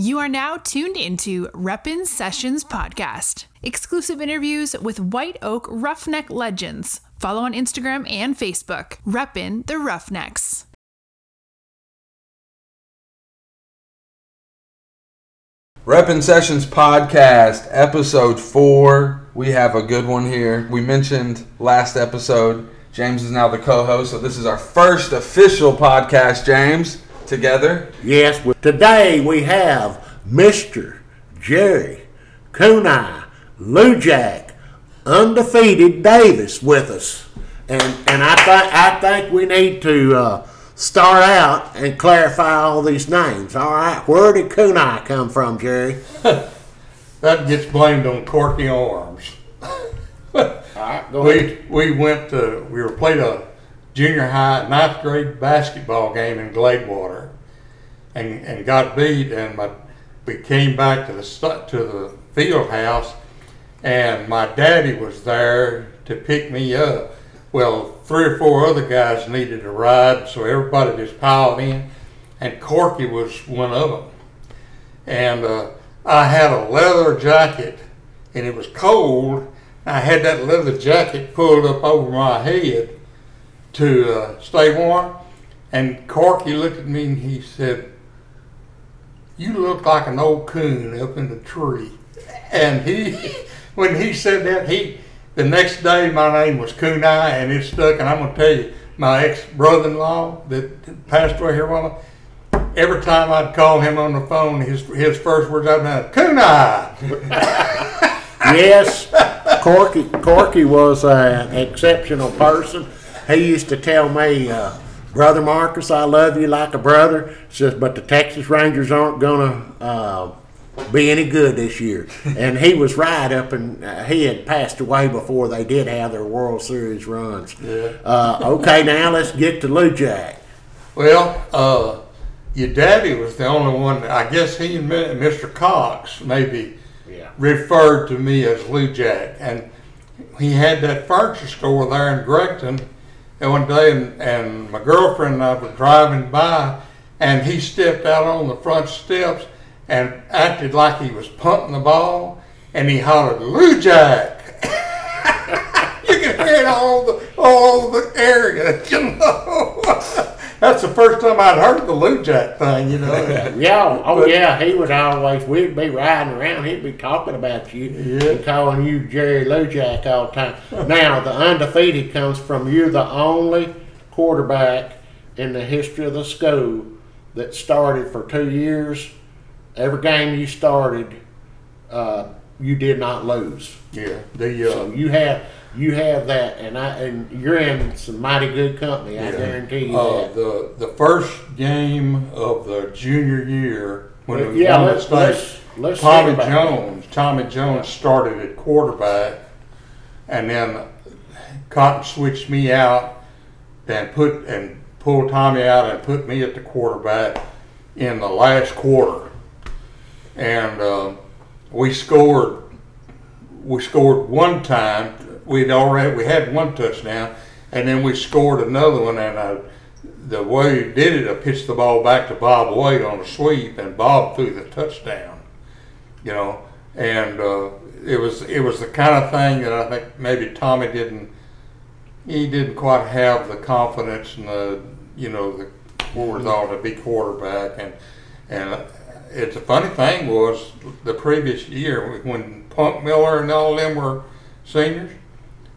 You are now tuned into Reppin Sessions Podcast. Exclusive interviews with White Oak Roughneck legends. Follow on Instagram and Facebook. Reppin the Roughnecks. Reppin Sessions Podcast, episode four. We have a good one here. We mentioned last episode, James is now the co host, so this is our first official podcast, James, together. Yes, well, today we have Mr. Jerry Kunai Lou Jack undefeated Davis with us, and and I think I think we need to uh, start out and clarify all these names. All right, where did Kunai come from, Jerry? That gets blamed on Corky Arms. All right, go ahead. We we went to we were played a junior high ninth grade basketball game in Gladewater, and and got beat. And my we came back to the to the field house, and my daddy was there to pick me up. Well, three or four other guys needed a ride, so everybody just piled in, and Corky was one of them and uh, I had a leather jacket, and it was cold. I had that leather jacket pulled up over my head to uh, stay warm. And Corky looked at me and he said, "You look like an old coon up in the tree." And he, when he said that, he the next day my name was Eye, and it stuck. And I'm gonna tell you, my ex brother-in-law that passed away here while every time I'd call him on the phone, his his first words out of mouth, Kunai. yes, Corky Corky was an exceptional person. He used to tell me, uh, "Brother Marcus, I love you like a brother." Says, but the Texas Rangers aren't gonna uh, be any good this year. and he was right up, and uh, he had passed away before they did have their World Series runs. Yeah. Uh, okay, now let's get to Lou Jack. Well, uh, your daddy was the only one. I guess he and Mr. Cox maybe Yeah. referred to me as Lou Jack, and he had that furniture store there in Greggton. And one day, and, and my girlfriend and I were driving by, and he stepped out on the front steps and acted like he was punting the ball, and he hollered, "Lou Jack!" you can hear it all the all the area, you know. That's the first time I'd heard the Lou Jack thing, you know. Yeah, oh But- yeah, he would always. We'd be riding around. He'd be talking about you Yeah. and calling you Jerry Lou Jack all the time. now the undefeated comes from you're the only quarterback in the history of the school that started for two years. Every game you started, uh, you did not lose. Yeah, the uh, So you have you have that, and I and you're in some mighty good company. I guarantee you uh, that. the the first game of the junior year when we Yeah, won the let's- state, let's- let's Tommy Jones, Tommy Jones started at quarterback, and then Cotton switched me out and put and pulled Tommy out and put me at the quarterback in the last quarter, and uh, we scored. We scored one time. We'd already we had one touchdown, and then we scored another one. And I, the way he did it, I pitched the ball back to Bob Wade on a sweep, and Bob threw the touchdown. You know, and uh, it was it was the kind of thing that I think maybe Tommy didn't he didn't quite have the confidence and the you know the wherewithal to be quarterback and and it's a funny thing was the previous year when Punk Miller and all them were seniors,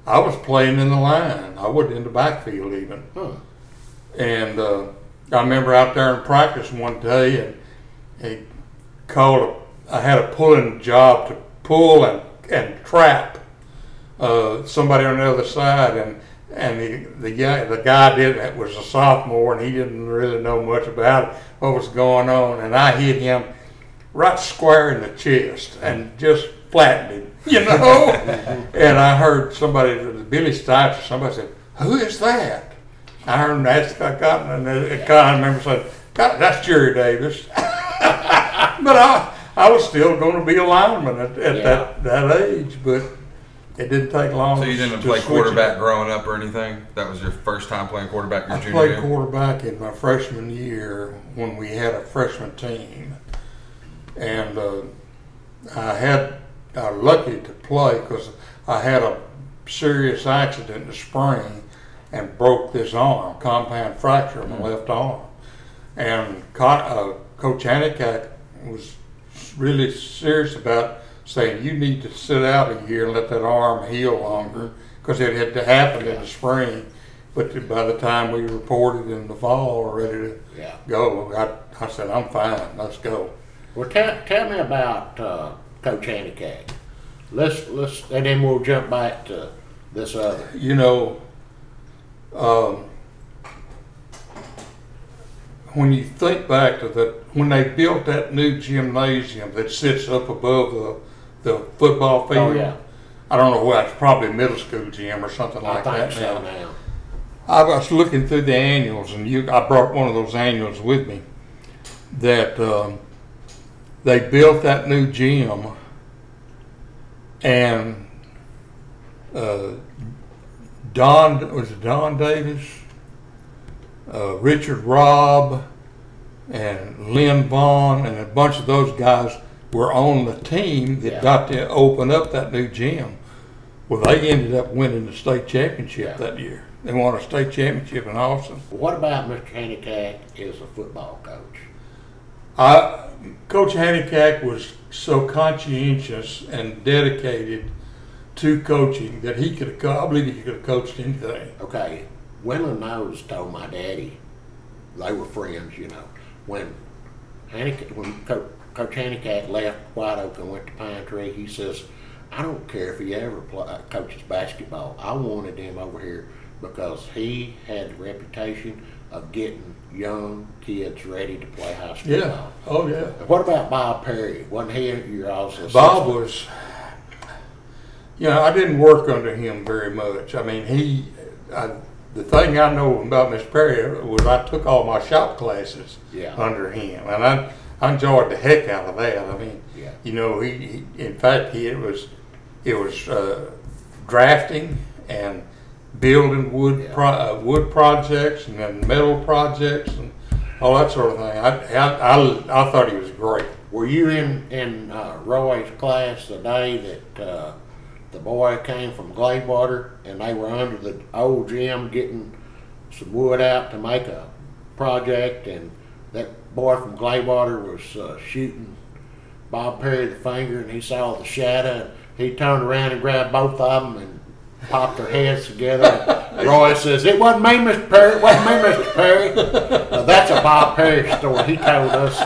I was playing in the line. I wasn't in the backfield even. Huh. And uh, I remember out there in practice one day, and he called. A, I had a pulling job to pull and and trap uh, somebody on the other side, and and the the guy the guy did it was a sophomore, and he didn't really know much about it, what was going on, and I hit him right square in the chest and just flattened him, you know. and I heard somebody, Billy Stipes or somebody said, "Who is that?" I heard ask I got and I I remember saying, God, that's Jerry Davis. but I I was still going to be a lineman at, at Yeah. that, that age, but it didn't take long. So you didn't to play switch quarterback it. growing up or anything? That was your first time playing quarterback your I junior played year? quarterback in my freshman year when we had a freshman team, and uh, I had I was lucky to play because I had a serious accident in the spring and broke this arm, compound fracture in my left arm, and uh, Coach Aniak was really serious about saying you need to sit out a year and let that arm heal longer because it had happened in the spring. But by the time we reported in the fall, we're ready to Yeah. go, I, I said, I'm fine, let's go. Well, tell, tell me about uh, Coach Handicack. Let's let's and then we'll jump back to this other. You know, um, when you think back to that, when they built that new gymnasium that sits up above the, the football field, Oh, yeah. I don't know what, it's probably a middle school gym or something I like think that so now. now. I was looking through the annuals, and you, I brought one of those annuals with me. That um, they built that new gym, and uh, Don was it Don Davis, uh, Richard Robb, and Lynn Vaughn, and a bunch of those guys were on the team that Yeah. got to open up that new gym. Well, they ended up winning the state championship Yeah. that year. They won a state championship in Austin. What about Mr. Handicack as a football coach? I, Coach Handicack was so conscientious and dedicated to coaching that he could have, co- I believe he could have coached anything. Okay, Wendell Nose told my daddy they were friends. You know, when Handicack, when Co- Coach Handicack left White Oak and went to Pine Tree, he says, "I don't care if he ever play, coaches basketball. I wanted him over here because he had the reputation of getting young kids ready to play high school Yeah. ball." Oh, yeah. What about Bob Perry? Wasn't he your also? Bob was, you know, I didn't work under him very much. I mean, he, I, the thing I know about Mr. Perry was I took all my shop classes Yeah. under him, and I, I enjoyed the heck out of that. I mean, Yeah. you know, he, he in fact, he it was, it was uh, drafting and building wood Yeah. pro, uh, wood projects and then metal projects and all that sort of thing. I, I, I, I thought he was great. Were you in in uh, Roy's class the day that uh, the boy came from Gladewater and they were under the old gym getting some wood out to make a project, and boy from Gladewater was uh, shooting Bob Perry the finger, and he saw the shadow. And he turned around and grabbed both of them and popped their heads together. Roy says, "It wasn't me, Mr. Perry. It wasn't me, Mr. Perry." Now, that's a Bob Perry story. He told us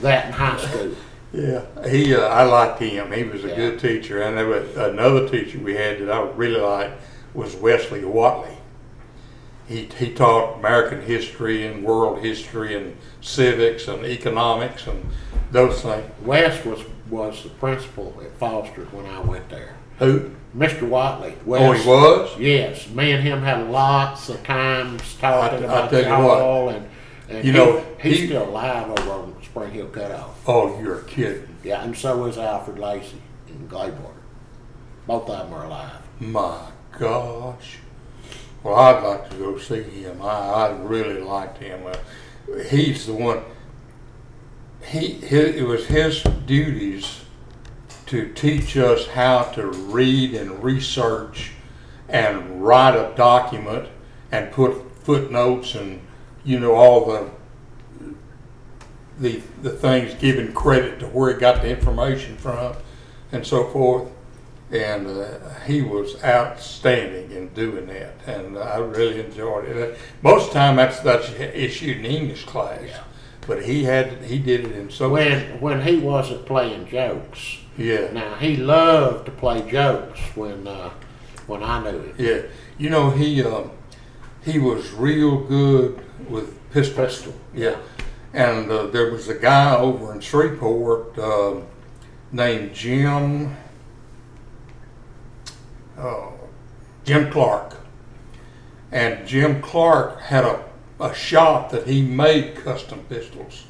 that in high school. Yeah, he. Uh, I liked him. He was a Yeah. good teacher. And there was another teacher we had that I really liked was Wesley Watley. He he taught American history and world history and civics and economics and those things. Wes was was the principal at Foster's when I went there. Who? Mr. Watley. Wes, Oh, he was. Yes, me and him had lots of times talking I- I about tell you what, and, and you he- know, he's he- still alive over on Spring Hill Cutoff. Oh, you're kidding. Yeah, and so is Alfred Lacey in Gladewater. Both of them are alive. My gosh. Well, I'd like to go see him. I, I really liked him. Uh, he's the one. He, it was his duties to teach us how to read and research and write a document and put footnotes and you know all the the the things giving credit to where he got the information from and so forth and uh, he was outstanding in doing that, and I really enjoyed it. Most of the time, that's that's issued in English class, Yeah. but he had he did it in so When when he wasn't playing jokes. yeah Now he loved to play jokes when uh, when I knew him. yeah. You know he um, he was real good with pistols. Pistol. Yeah, and uh, there was a guy over in Shreveport um named Jim. Oh, Jim Clark. And Jim Clark had a, a shop that he made custom pistols.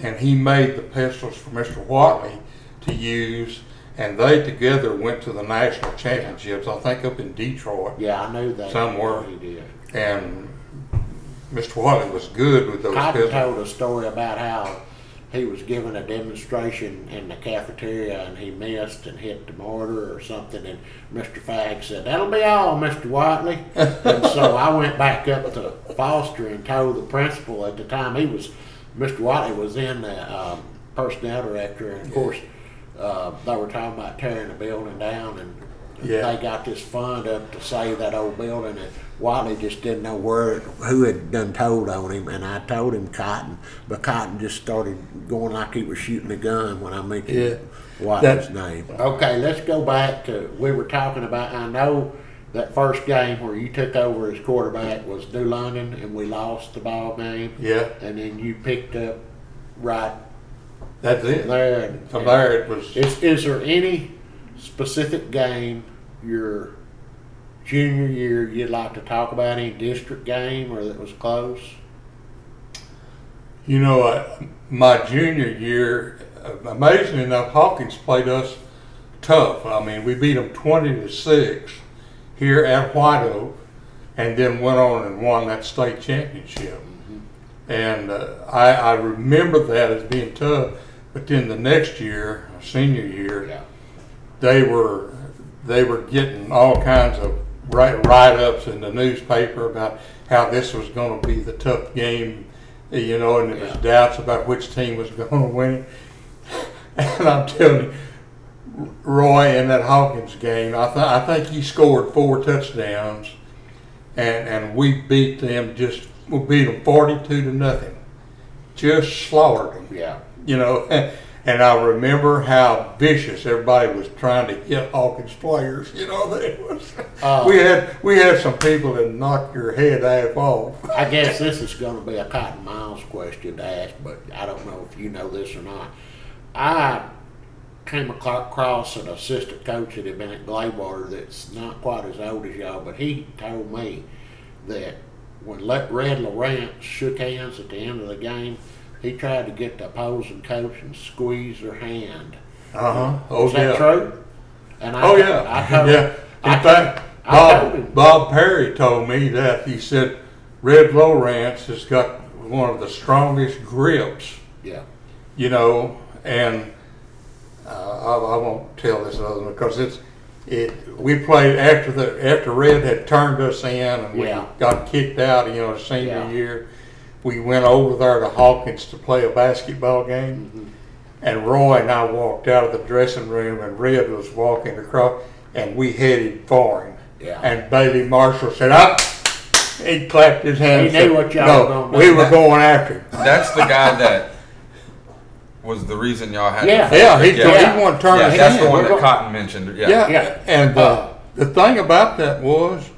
And he made the pistols for Mr. Watley to use. And they together went to the national championships, I think up in Detroit. Yeah, I knew that. Somewhere. He did. And Mr. Watley was good with those Cotton pistols. told a story about how he was giving a demonstration in the cafeteria and he missed and hit the mortar or something. And Mr. Fagg said, That'll be all, Mr. Whiteley. and so I went back up to Foster and told the principal at the time he was, Mr. Whiteley was in the um, personnel director. And of course, uh, they were talking about tearing the building down and Yeah. they got this fund up to save that old building and Wiley just didn't know where who had done told on him and I told him Cotton but Cotton just started going like he was shooting a gun when I mentioned Yeah. Wiley's That- name. Okay, let's go back to we were talking about I know that first game where you took over as quarterback was New London and we lost the ball game Yeah, and then you picked up right that's it. there and, From there, it was, is, is there any specific game your junior year you'd like to talk about? Any district game or that was close? you know, uh, my junior year, amazingly enough, Hawkins played us tough. I mean, we beat them 20 to 6 here at White Oak and then went on and won that state championship. And uh, I, I remember that as being tough. But then the next year, senior year, they were they were getting all kinds of write write ups in the newspaper about how this was going to be the tough game, you know, and there was doubts about which team was going to win it. And I'm telling you, Roy in that Hawkins game, I, th- I think he scored four touchdowns, and and we beat them just we beat them forty two to nothing, just slaughtered them Yeah. you know. And I remember how vicious everybody was trying to get Hawkins players. You know, they was. Uh, we had we had some people that knocked your head half off. I guess this is going to be a Cotton Miles question to ask, but I don't know if you know this or not. I came across an assistant coach that had been at Gladewater that's not quite as old as y'all, but he told me that when Red Lawrence shook hands at the end of the game, he tried to get the opposing coach and squeeze their hand. Uh huh. Oh Is that yeah. true? And I, Oh I yeah. told, yeah. In I fact, I told. Bob Bob Perry told me that he said Red Lowrance has got one of the strongest grips. yeah, you know, and uh, I, I won't tell this other one because it's it. We played after the after Red had turned us in and we Yeah. got kicked out. You know, senior Yeah. year, we went over there to Hawkins to play a basketball game, Mm-hmm. and Roy and I walked out of the dressing room, and Red was walking across, and we headed for him. Yeah. And Bailey Marshall said, "Up." He clapped his hands. He knew said, what y'all no, were gonna we were going after him. That's the guy that was the reason y'all had. Yeah. To Yeah, he, yeah. he wanted to turn Yeah, his that's hand. the one that Cotton mentioned. Yeah. Yeah, Yeah. and uh, Uh, the thing about that was,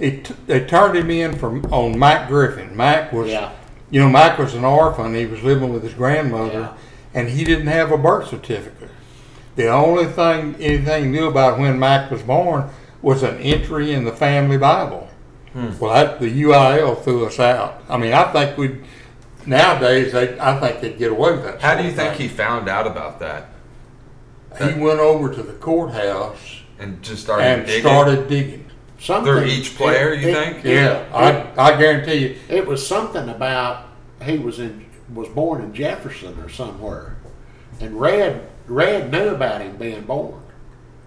it they turned him in from on Mike Griffin. Mike was, Yeah. You know, Mike was an orphan. He was living with his grandmother, Yeah. and he didn't have a birth certificate. The only thing anything knew about when Mike was born was an entry in the family Bible. Hmm. Well, that, the UIL threw us out. I mean, I think we'd nowadays they I think they'd get away with that. How do you think he found out about that he went over to the courthouse and just started and digging started digging? Something through each player? it- you it- think? Yeah, I, I guarantee you. It was something about he was in was born in Jefferson or somewhere, and Red Red knew about him being born.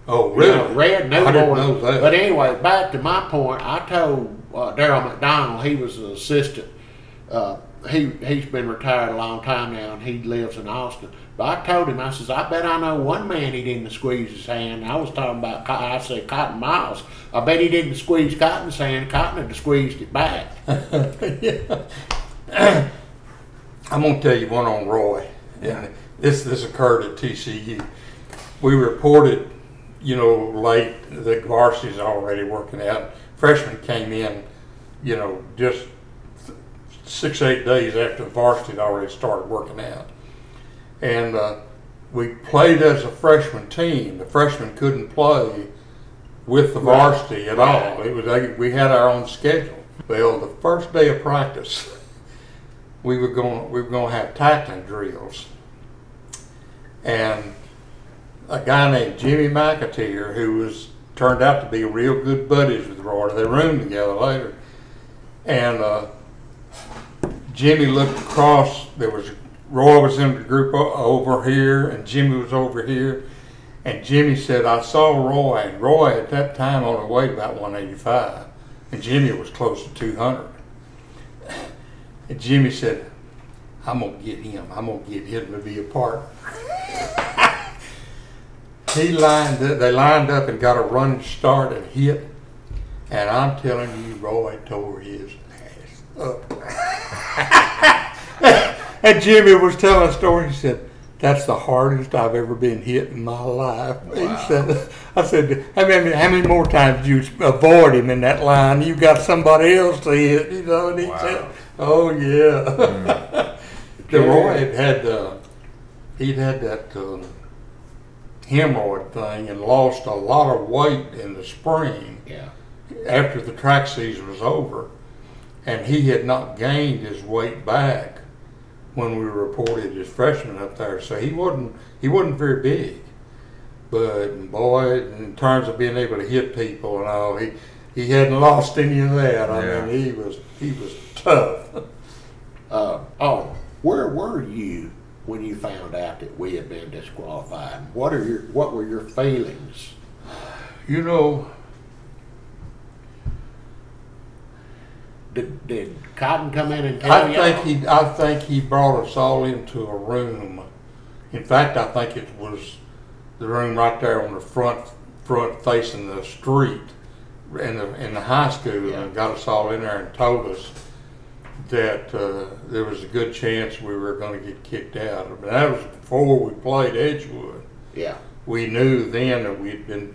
Oh, You really? know, Red knew I didn't born. know that. But anyway, back to my point, I told uh, Daryl McDonald he was an assistant. Uh, he he's been retired a long time now, and he lives in Austin. But I told him, I says, I bet I know one man he didn't squeeze his hand. I was talking about, I said Cotton Miles. I bet he didn't squeeze Cotton's hand. Cotton had squeezed it back. I'm gonna tell you one on Roy. And this this occurred at TCU. We reported, you know, late the varsity's already working out. Freshmen came in, you know, just six eight days after the varsity had already started working out, and uh, we played as a freshman team. The freshmen couldn't play with the varsity at all. It was we had our own schedule. Well, the first day of practice, we were going we were going to have tackling drills, and a guy named Jimmy McAteer, who was turned out to be real good buddies with Roy. They roomed together later, and uh, Jimmy looked across. There was Roy was in the group over here, and Jimmy was over here. And Jimmy said, I saw Roy, and Roy at that time only weighed about 185, and Jimmy was close to 200. And Jimmy said, I'm to get him. I'm to get him to be a partner. he lined they lined up and got a running start and hit. And I'm telling you, Roy tore his up. and Jimmy was telling a story. He said, "That's the hardest I've ever been hit in my life." He said, "I said, how many, how many more times did you avoid him in that line? You got somebody else to hit, you know?" And he Wow. said, "Oh yeah." the Roy had had uh, he'd had that um, hemorrhoid thing and lost a lot of weight in the spring Yeah. after the track season was over, and he had not gained his weight back when we reported his freshman up there. So he wasn't he wasn't very big, but boy, in terms of being able to hit people and all, he he hadn't lost any of that. I Yeah. mean, he was he was tough. Uh, oh, where were you when you found out that we had been disqualified? What are your What were your feelings? You know, Did, did Cotton come in and tell I think he I think he brought us all into a room. In fact, I think it was the room right there on the front front facing the street in the in the high school Yeah. and got us all in there and told us that uh, there was a good chance we were going to get kicked out. But that was before we played Edgewood. Yeah, We knew then that we'd been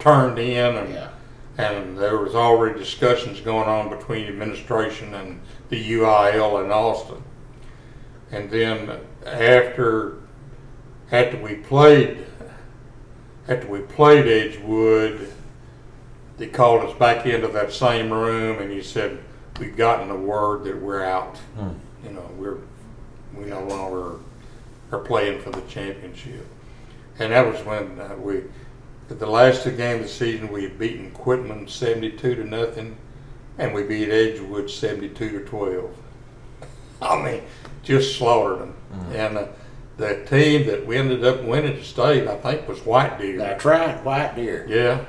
turned in and yeah, and there was already discussions going on between the administration and the UIL in Austin. And then after after we played after we played Edgewood, they called us back into that same room and he said, We've gotten the word that we're out. You know, we're we no longer are playing for the championship. And that was when uh, we at the last two games of the season, we had beaten Quitman 72 to nothing, and we beat Edgewood 72 to 12. I mean, just slaughtered them. And uh, the team that we ended up winning the state, I think, was White Deer. that's right, White Deer. Yeah,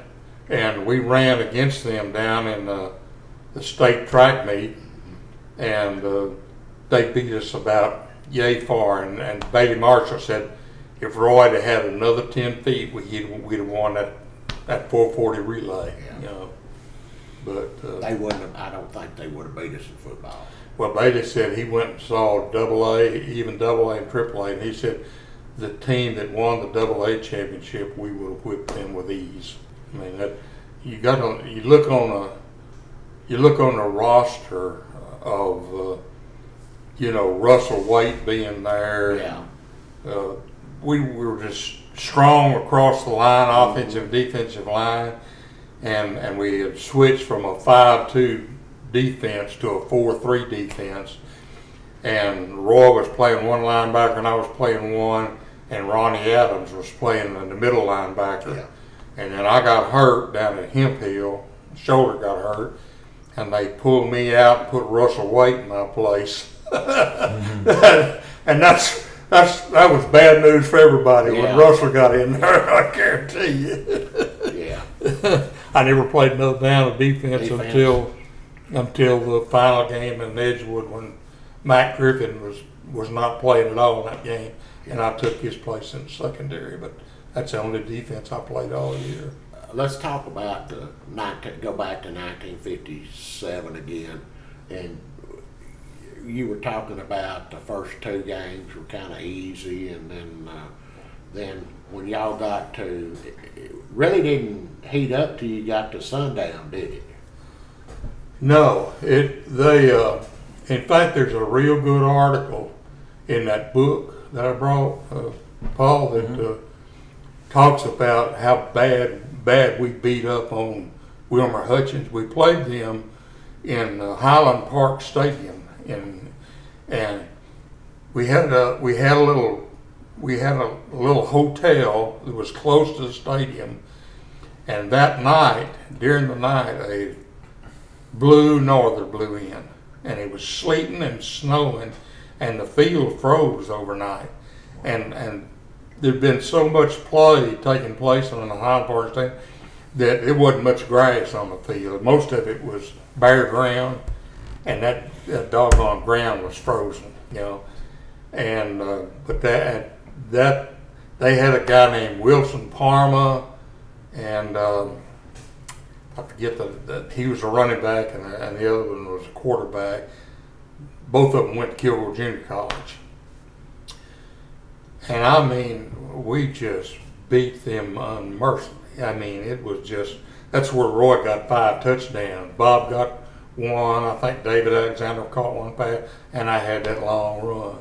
and we ran against them down in uh, the state track meet, and uh, they beat us about yay far. And, and Bailey Marshall said, if Roy had had another ten feet, we, he'd, we'd have won that that 440 relay. Yeah. You know, but uh, They wouldn't have. I don't think they would have beat us in football. well, Bailey said he went and saw double A, even double A and triple A, and he said the team that won the double A championship, we would have whipped them with ease. I mean, that you got on, you look on a, you look on a roster of, uh, you know, Russell Waite being there. Yeah, Uh, we were just strong across the line, offensive, defensive line, and and we had switched from a five-two defense to a four-three defense. And Roy was playing one linebacker, and I was playing one, and Ronnie Adams was playing in the middle linebacker. Yeah. And then I got hurt down at Hemphill, shoulder got hurt, and they pulled me out and put Russell Waite in my place. Mm-hmm. and that's that's that was bad news for everybody Yeah. when Russell got in there. I guarantee you. yeah. I never played another down of defense, Defense. until until the final game in Edgewood when Matt Griffin was was not playing at all in that game, and I took his place in the secondary. But that's the only defense I played all year. Let's talk about the 19, go back to 1957 again, and you were talking about the first two games were kind of easy, and then uh, then when y'all got to, it really didn't heat up till you got to sundown, did it? No, it they. Uh, in fact, there's a real good article in that book that I brought, uh, Paul, that uh, talks about how bad bad we beat up on Wilmer Hutchins. We played them in uh, Highland Park Stadium, in, and we had a we had a little we had a little hotel that was close to the stadium, and that night during the night a blue norther blew in, and it was sleeting and snowing, and the field froze overnight. And and there'd been so much play taking place on the Highland Park Stadium that it wasn't much grass on the field. Most of it was bare ground, and that, that doggone ground was frozen, you know. And uh, but that that they had a guy named Wilson Parma, and um, I forget the, the he was a running back, and, and the other one was a quarterback. Both of them went to Kilgore Junior College, and I mean, we just beat them unmercifully. I mean, it was just that's where Roy got five touchdowns. Bob got one. I think David Alexander caught one pass, and I had that long run.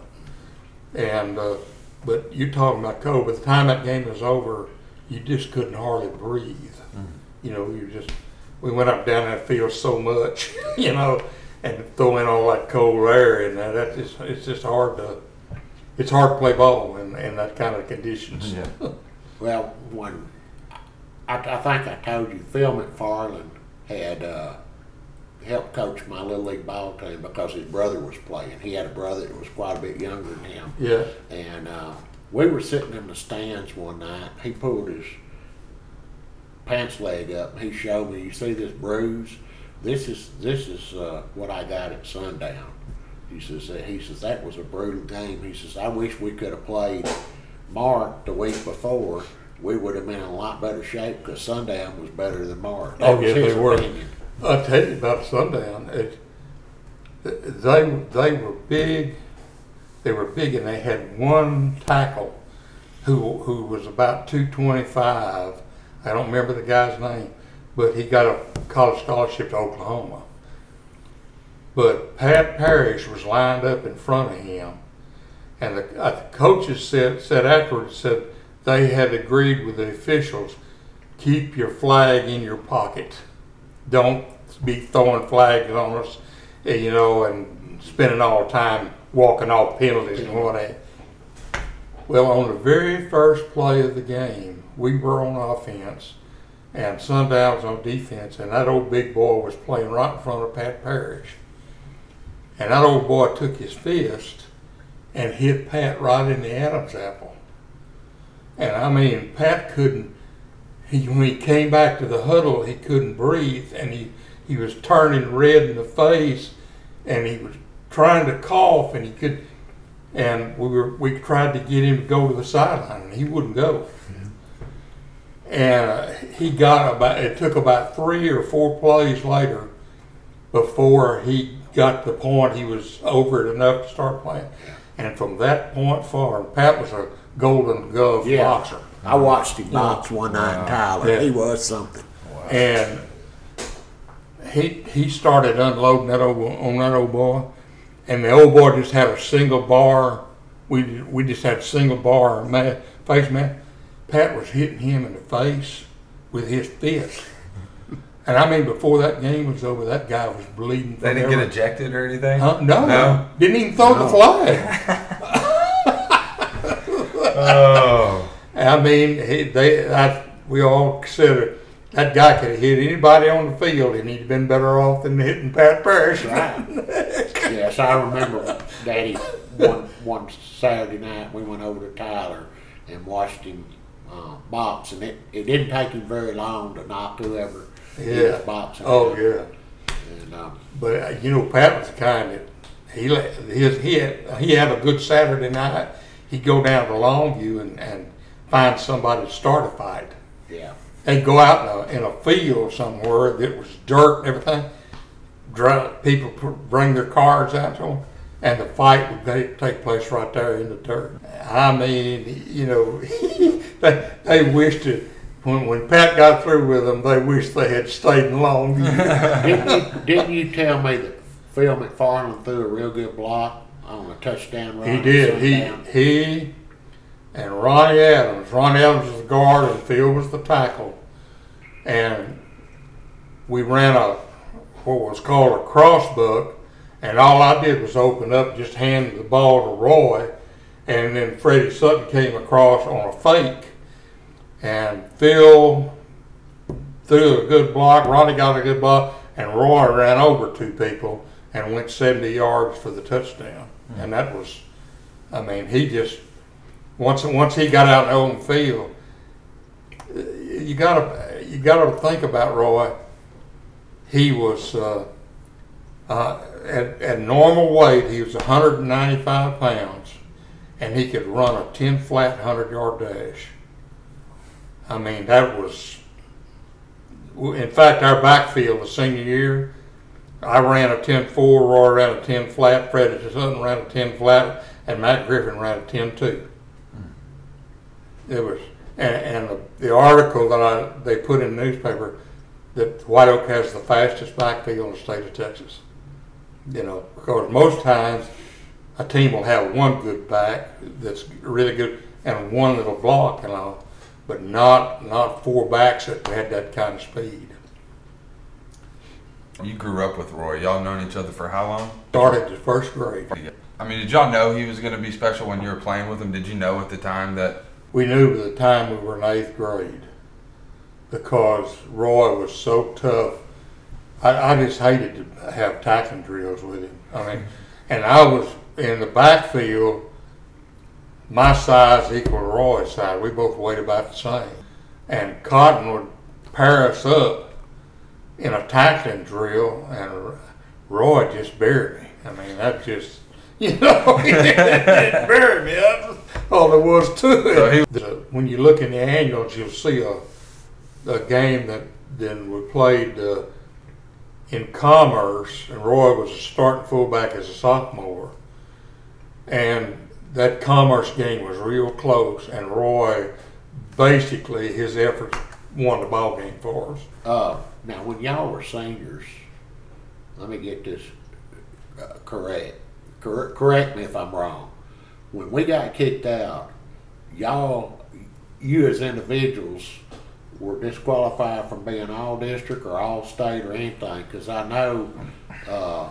And uh, but you talking about cold. By the time that game was over, you just couldn't hardly breathe. You know, you just we went up down that field so much, you know, and throw in all that cold air, and that, that just it's just hard to it's hard to play ball in, in that kind of conditions. Yeah. Well, when I, I think I told you, Phil McFarland had uh, helped coach my little league ball team because his brother was playing. He had a brother that was quite a bit younger than him, Yeah. and uh, we were sitting in the stands one night. He pulled his pants leg up. and He showed me. You see this bruise? This is this is uh, what I got at sundown. He says that he says that was a brutal game. He says I wish we could have played Mart the week before. We would have been in a lot better shape because sundown was better than Mart. That Oh, yeah, they were. I'll tell you about sundown. It, they they were big. They were big, and they had one tackle who who was about two twenty five. I don't remember the guy's name, but he got a college scholarship to Oklahoma. But Pat Parrish was lined up in front of him, and the, uh, the coaches said said afterwards said they had agreed with the officials, keep your flag in your pocket don't be throwing flags on us, you know, and spending all the time walking off penalties and what have. Well, on the very first play of the game, we were on offense, and Sundown was on defense, and that old big boy was playing right in front of Pat Parrish. And that old boy took his fist and hit Pat right in the Adam's apple. And I mean, Pat couldn't he when he came back to the huddle, he couldn't breathe, and he he was turning red in the face, and he was trying to cough, and he could, and we were we tried to get him to go to the sideline, and he wouldn't go. And uh, he got about it took about three or four plays later before he got to the point he was over it enough to start playing. And from that point forward, Pat was a Golden Glove Yeah. boxer. I watched him box one night in Tyler. Yeah. He was something. and he he started unloading that old on that old boy, and the old boy just had a single bar. We we just had a single bar ma face man. Pat was hitting him in the face with his fist, and I mean before that game was over, that guy was bleeding. They from didn't get ejected or anything? Huh? No, No? didn't even throw the flag. Oh. I mean, he, they, I, we all consider that guy could have hit anybody on the field, and he'd been better off than hitting Pat Parrish. Right. yes, I remember Daddy one one Saturday night we went over to Tyler and watched him uh, box, and it, it didn't take him very long to knock whoever he Yeah. was boxing. Oh yeah, And, um, but uh, you know Pat was the kind that he his he had he had a good Saturday night. He'd go down to Longview and, and find somebody to start a fight. yeah, They'd go out in a, in a field somewhere that was dirt and everything. Dr- people bring their cars out to them, and the fight would take, take place right there in the dirt. I mean, you know, they, they wished it. When, when Pat got through with them, they wished they had stayed Longview. didn't, you, didn't you tell me that Phil McFarland threw a real good block on a touchdown run? he did. He he and Ronnie Adams. Ronnie Adams was the guard, and Phil was the tackle. And we ran a what was called a crossbuck, and all I did was open up, just hand the ball to Roy, and then Freddie Sutton came across on a fake, and Phil threw a good block. Ronnie got a good block, and Roy ran over two people and went 70 yards for the touchdown. and that was, I mean, he just once once he got out in the field, you gotta you gotta think about Roy. He was uh, uh, at, at normal weight. He was 195 pounds, and he could run a 10 flat 100 yard dash. I mean, that was. In fact, our backfield the senior year, I ran a 10-4, Roy ran a 10 flat, Freddie Sutton ran a 10 flat, and Matt Griffin ran a 10-2. It was, and, and the, the article that I they put in the newspaper that White Oak has the fastest backfield in the state of Texas. You know, because most times a team will have one good back that's really good and one that'll block and all, but not not four backs that had that kind of speed. You grew up with Roy. Y'all known each other for how long? Started the first grade. I mean, did y'all know he was going to be special when you were playing with him? Did you know at the time that? We knew by the time we were in eighth grade because Roy was so tough. I, I just hated to have tackling drills with him. I mean, and I was in the backfield. My size equal Roy's size. We both weighed about the same. And Cotton would pair us up in a tackling drill, and Roy just buried me. I mean, that just, you know, he didn't bury me. That's all there was to it. So he- The- when you look in the annuals, you'll see a, a game that then we played uh, in Commerce, and Roy was a starting fullback as a sophomore. And that Commerce game was real close, and Roy, basically, his efforts won the ball game for us. Uh, now, when y'all were seniors, let me get this uh, correct. Cor- correct me if I'm wrong. When we got kicked out, y'all, you as individuals, were disqualified from being all district or all state or anything. Because I know uh,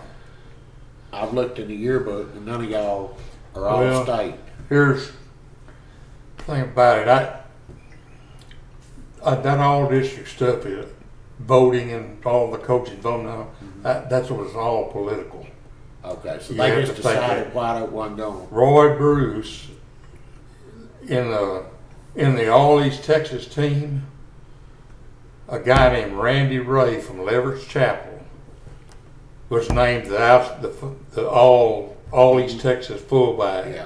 I've looked in the yearbook and none of y'all are all Well, state. Here's the thing about it. I, I that all district stuff is voting and all the coaches voting now. That, that's what it's all political. Okay, so You they have just to think decided. White Oak wasn't going. Roy Bruce in the in the All East Texas team, a guy named Randy Ray from Leverett Chapel was named the the, the all All East Texas fullback, Yeah.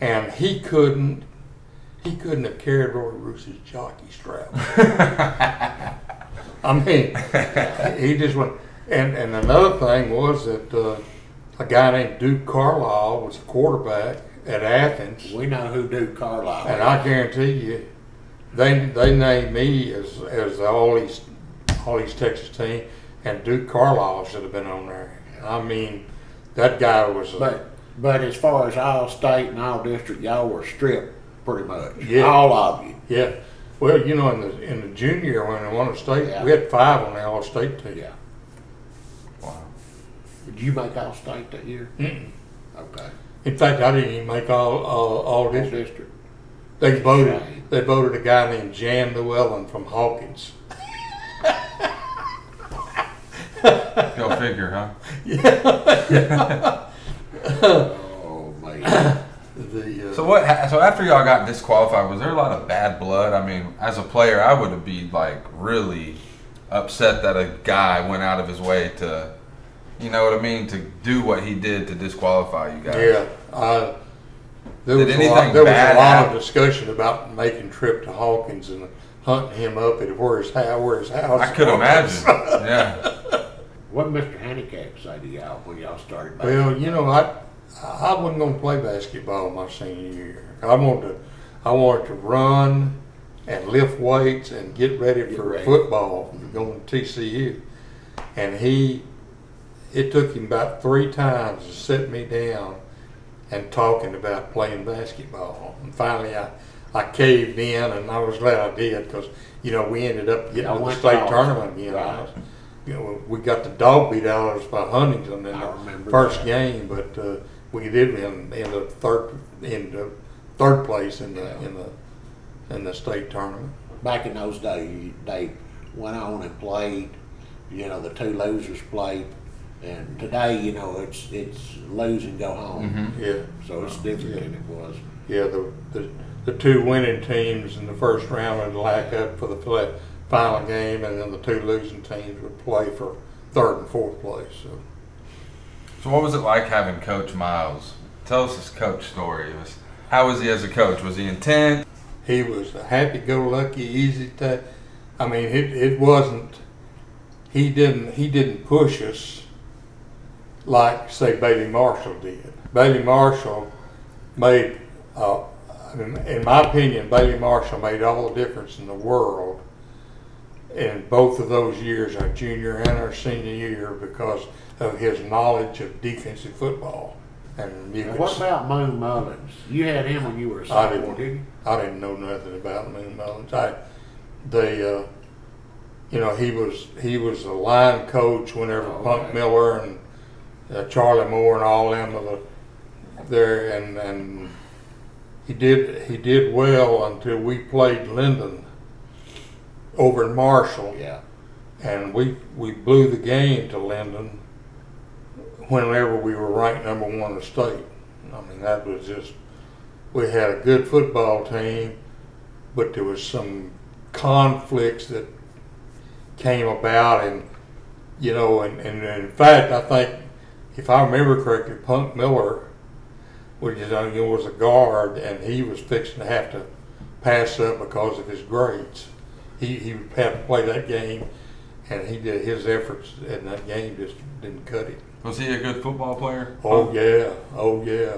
and he couldn't he couldn't have carried Roy Bruce's jockey strap. I mean, he just went. And and another thing was that uh, a guy named Duke Carlisle was a quarterback at Athens. We know who Duke Carlisle And. I guarantee you, they they named me as as the all East all East Texas team, and Duke Carlisle should have been on there. I mean, that guy was. A, But but as far as all state and all district, y'all were stripped pretty much. Yeah. All of you. yeah, well, you know, in the in the junior when they won the state, Yeah. we had five on the all state team. Yeah. Wow. Did you make all state that year? Mm-mm. Okay. In fact, I didn't even make all all, all All district. district. They voted. Shame. They voted a guy named Jan Llewellyn from Hawkins. Go figure, huh? Oh man. The uh, So what? ha- So after y'all got disqualified, was there a lot of bad blood? I mean, as a player, I would have been like really upset that a guy went out of his way to, you know what I mean, to do what he did to disqualify you guys. Yeah, uh, there Did was a lot, there was a lot of discussion about making trip to Hawkins and hunting him up at where his house, where his house. I could was. imagine. Yeah. what Mr. Handicap say to y'all when y'all started back? Well, you know, I I wasn't going to play basketball my senior year. I wanted to I wanted to run and lift weights and get ready Get for ready. football going to TCU. And he, it took him about three times to sit me down and talking about playing basketball. And finally, I, I caved in, and I was glad I did because you know we ended up getting Y'all to the state tournament again. Right. You know, we got the dog beat out of us by Huntington in the first that. game, but uh, we did win in the third in the third place in the in the in the state tournament. Back in those days, they went on and played. You know, the two losers played And today, you know, it's it's lose and go home. Mm-hmm. Yeah, So it's different than it was. yeah. The, the the two winning teams in the first round would lack up for the fla- final game, and then the two losing teams would play for third and fourth place. So. So what was it like having Coach Miles? Tell us his coach story. It was how was he as a coach? Was he intense? he was a happy-go-lucky, easy to. I mean, it, it wasn't. He didn't he didn't push us like say Bailey Marshall did. Bailey Marshall made, uh, in my opinion, Bailey Marshall made all the difference in the world in both of those years, our junior and our senior year, because of his knowledge of defensive football. And you Now, what about Moon Mullins? You had him when you were a I sophomore, didn't. didn't you? I didn't know nothing about Moon Mullins. I, they, uh, you know, he was he was a line coach whenever Oh, Punk okay. Miller and uh, Charlie Moore and all them of the there, and and he did he did well until we played Linden over in Marshall, Yeah. and we we blew the game to Linden whenever we were ranked number one in the state. I mean, that was just we had a good football team, but there was some conflicts that came about, and you know, and, and in fact, I think if I remember correctly, Punk Miller, which is you was a guard, and he was fixing to have to pass up because of his grades. He he had to play that game, and he did his efforts in that game just didn't cut it. Was he a good football player? Oh yeah, oh yeah.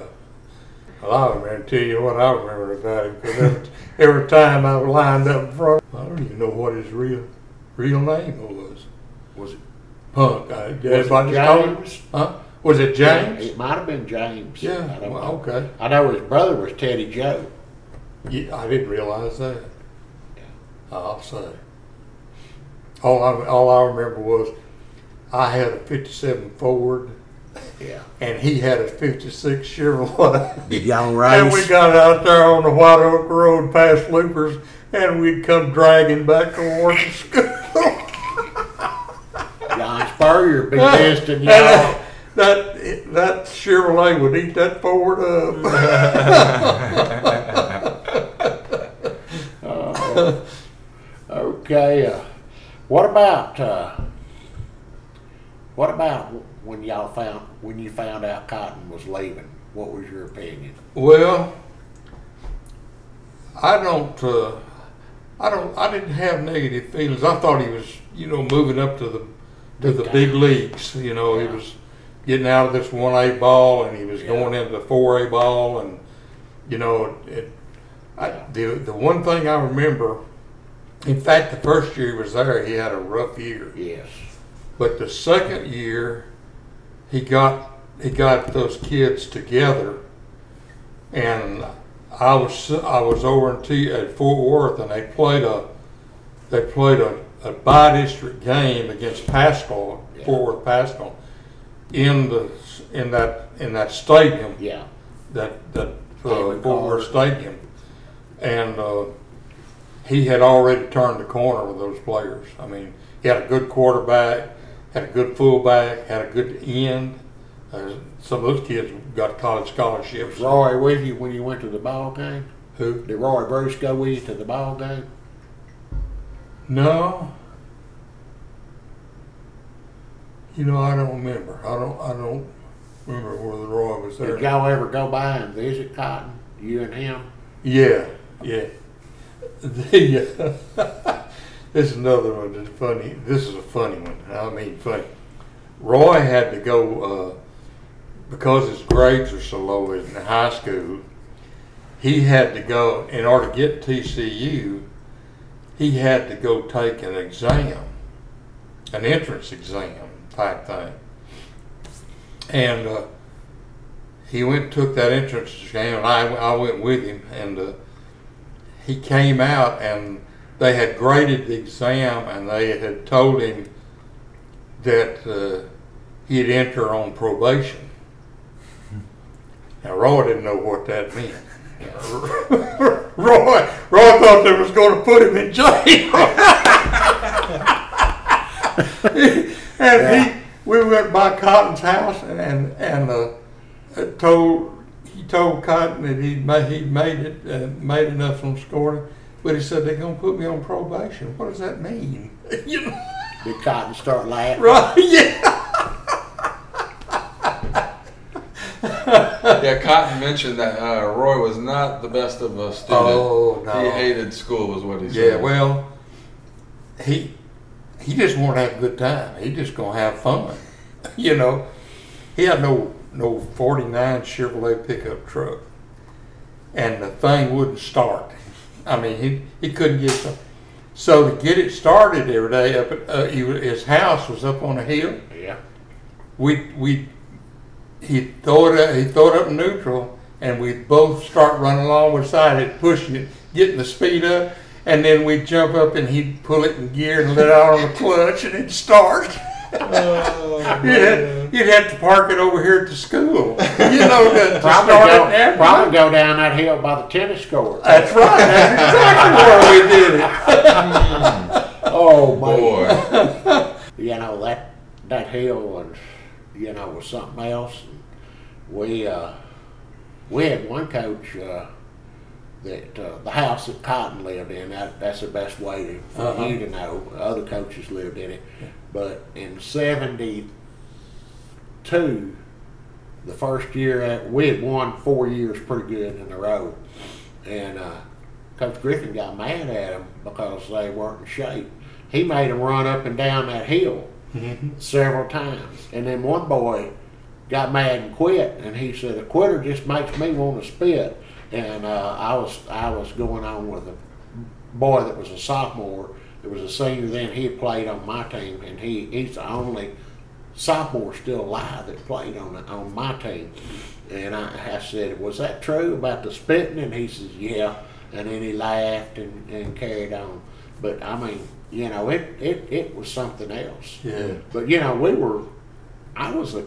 Well, I remember tell you what I remember about him because every, every time I was lined up in front, I don't even know what his real real name was. Was it Punk. I, was everybody it just called him- James? Huh? Was it James? It might have been James. I Yeah. don't Well, know. okay. I know his brother was Teddy Joe. Yeah, I didn't realize that. Oh, I'll say. All I all I remember was I had a '57 Ford Yeah. and he had a '56 Chevrolet. Did y'all And we got out there on the White Oak Road past Loopers, and we'd come dragging back towards the school. John Spurrier be testing And y'all. Uh, that, that that Chevrolet would eat that Ford up. Okay. Uh, what about uh, what about when y'all found when you found out Cotton was leaving? What was your opinion? well, I don't. Uh, I don't. I didn't have negative feelings. I thought he was, you know, moving up to the to the big leagues. You know, he was getting out of this one A ball and he was Yeah. going into the four A ball, and you know, it. I, the the one thing I remember, in fact, the first year he was there, he had a rough year. Yes. But the second year, he got he got those kids together, and I was I was over in T, at Fort Worth, and they played a they played a, a by district game against Paschal, Yeah. Fort Worth Paschal, in the in that in that stadium Yeah. that that uh, Fort Worth Stadium, and uh, he had already turned the corner with those players. I mean, he had a good quarterback, had a good fullback, had a good end. Uh, some of those kids got college scholarships. Roy with you when you went to the ball game? Who? Did Roy Bruce go with you to the ball game? No. You know, I don't remember. I don't. I don't remember whether Roy was there. Did y'all ever go by and visit Cotton? You and him? Yeah, yeah. The, uh, this is another one that's funny. This is a funny one. I mean, funny. Roy had to go uh, because his grades are so low in high school. He had to go in order to get TCU. He had to go take an exam, an entrance exam type thing, and. Uh, he went took that entrance exam, and I, I went with him, and uh, he came out, and they had graded the exam, and they had told him that uh, he'd enter on probation. Now, Roy didn't know what that meant. Roy, Roy thought they was going to put him in jail. and he we went by Cotton's house and and uh, told he told Cotton that he made he made it uh, made enough from scoring, but he said they're gonna put me on probation. What does that mean? you know, Did Cotton start laughing? right? Yeah. Yeah, Cotton mentioned that uh, Roy was not the best of a student. Oh, no. He hated school, was what he said. Yeah. Well, he he just want to have a good time. He just gonna have fun. you know, he had no no '49 Chevrolet pickup truck, and the thing wouldn't start. I mean, he he couldn't get some. So to get it started every day, up at, uh, he, his house was up on a hill. Yeah. We we he throw it up, he throw it up in neutral, and we both start running along beside it, pushing it, getting the speed up, and then we'd jump up and he'd pull it in gear and let out on the clutch, and it'd start. Oh, You'd have, you'd have to park it over here at the school, you know, to, to Probably start go, it. probably go down that hill by the tennis court. That's right. That's exactly where we did it. Oh man. boy. you know that that hill was you know was something else. We uh, we had one coach uh, that uh, the house that Cotton lived in. That that's the best way to, for Uh-huh. you to know. Other coaches lived in it, but in '72, the first year that we had won four years pretty good in a row, and uh, Coach Griffin got mad at them because they weren't in shape. He made them run up and down that hill several times. And then one boy got mad and quit, and he said, "A quitter just makes me want to spit." And uh, I was I was going on with a boy that was a sophomore. It was a senior then. He had played on my team, and he he's the only sophomore still alive that played on the, on my team. And I, I said, "Was that true about the spitting?" And he says, "Yeah." And then he laughed and, and carried on. But I mean, you know, it, it, it was something else. Yeah. But you know, we were. I was a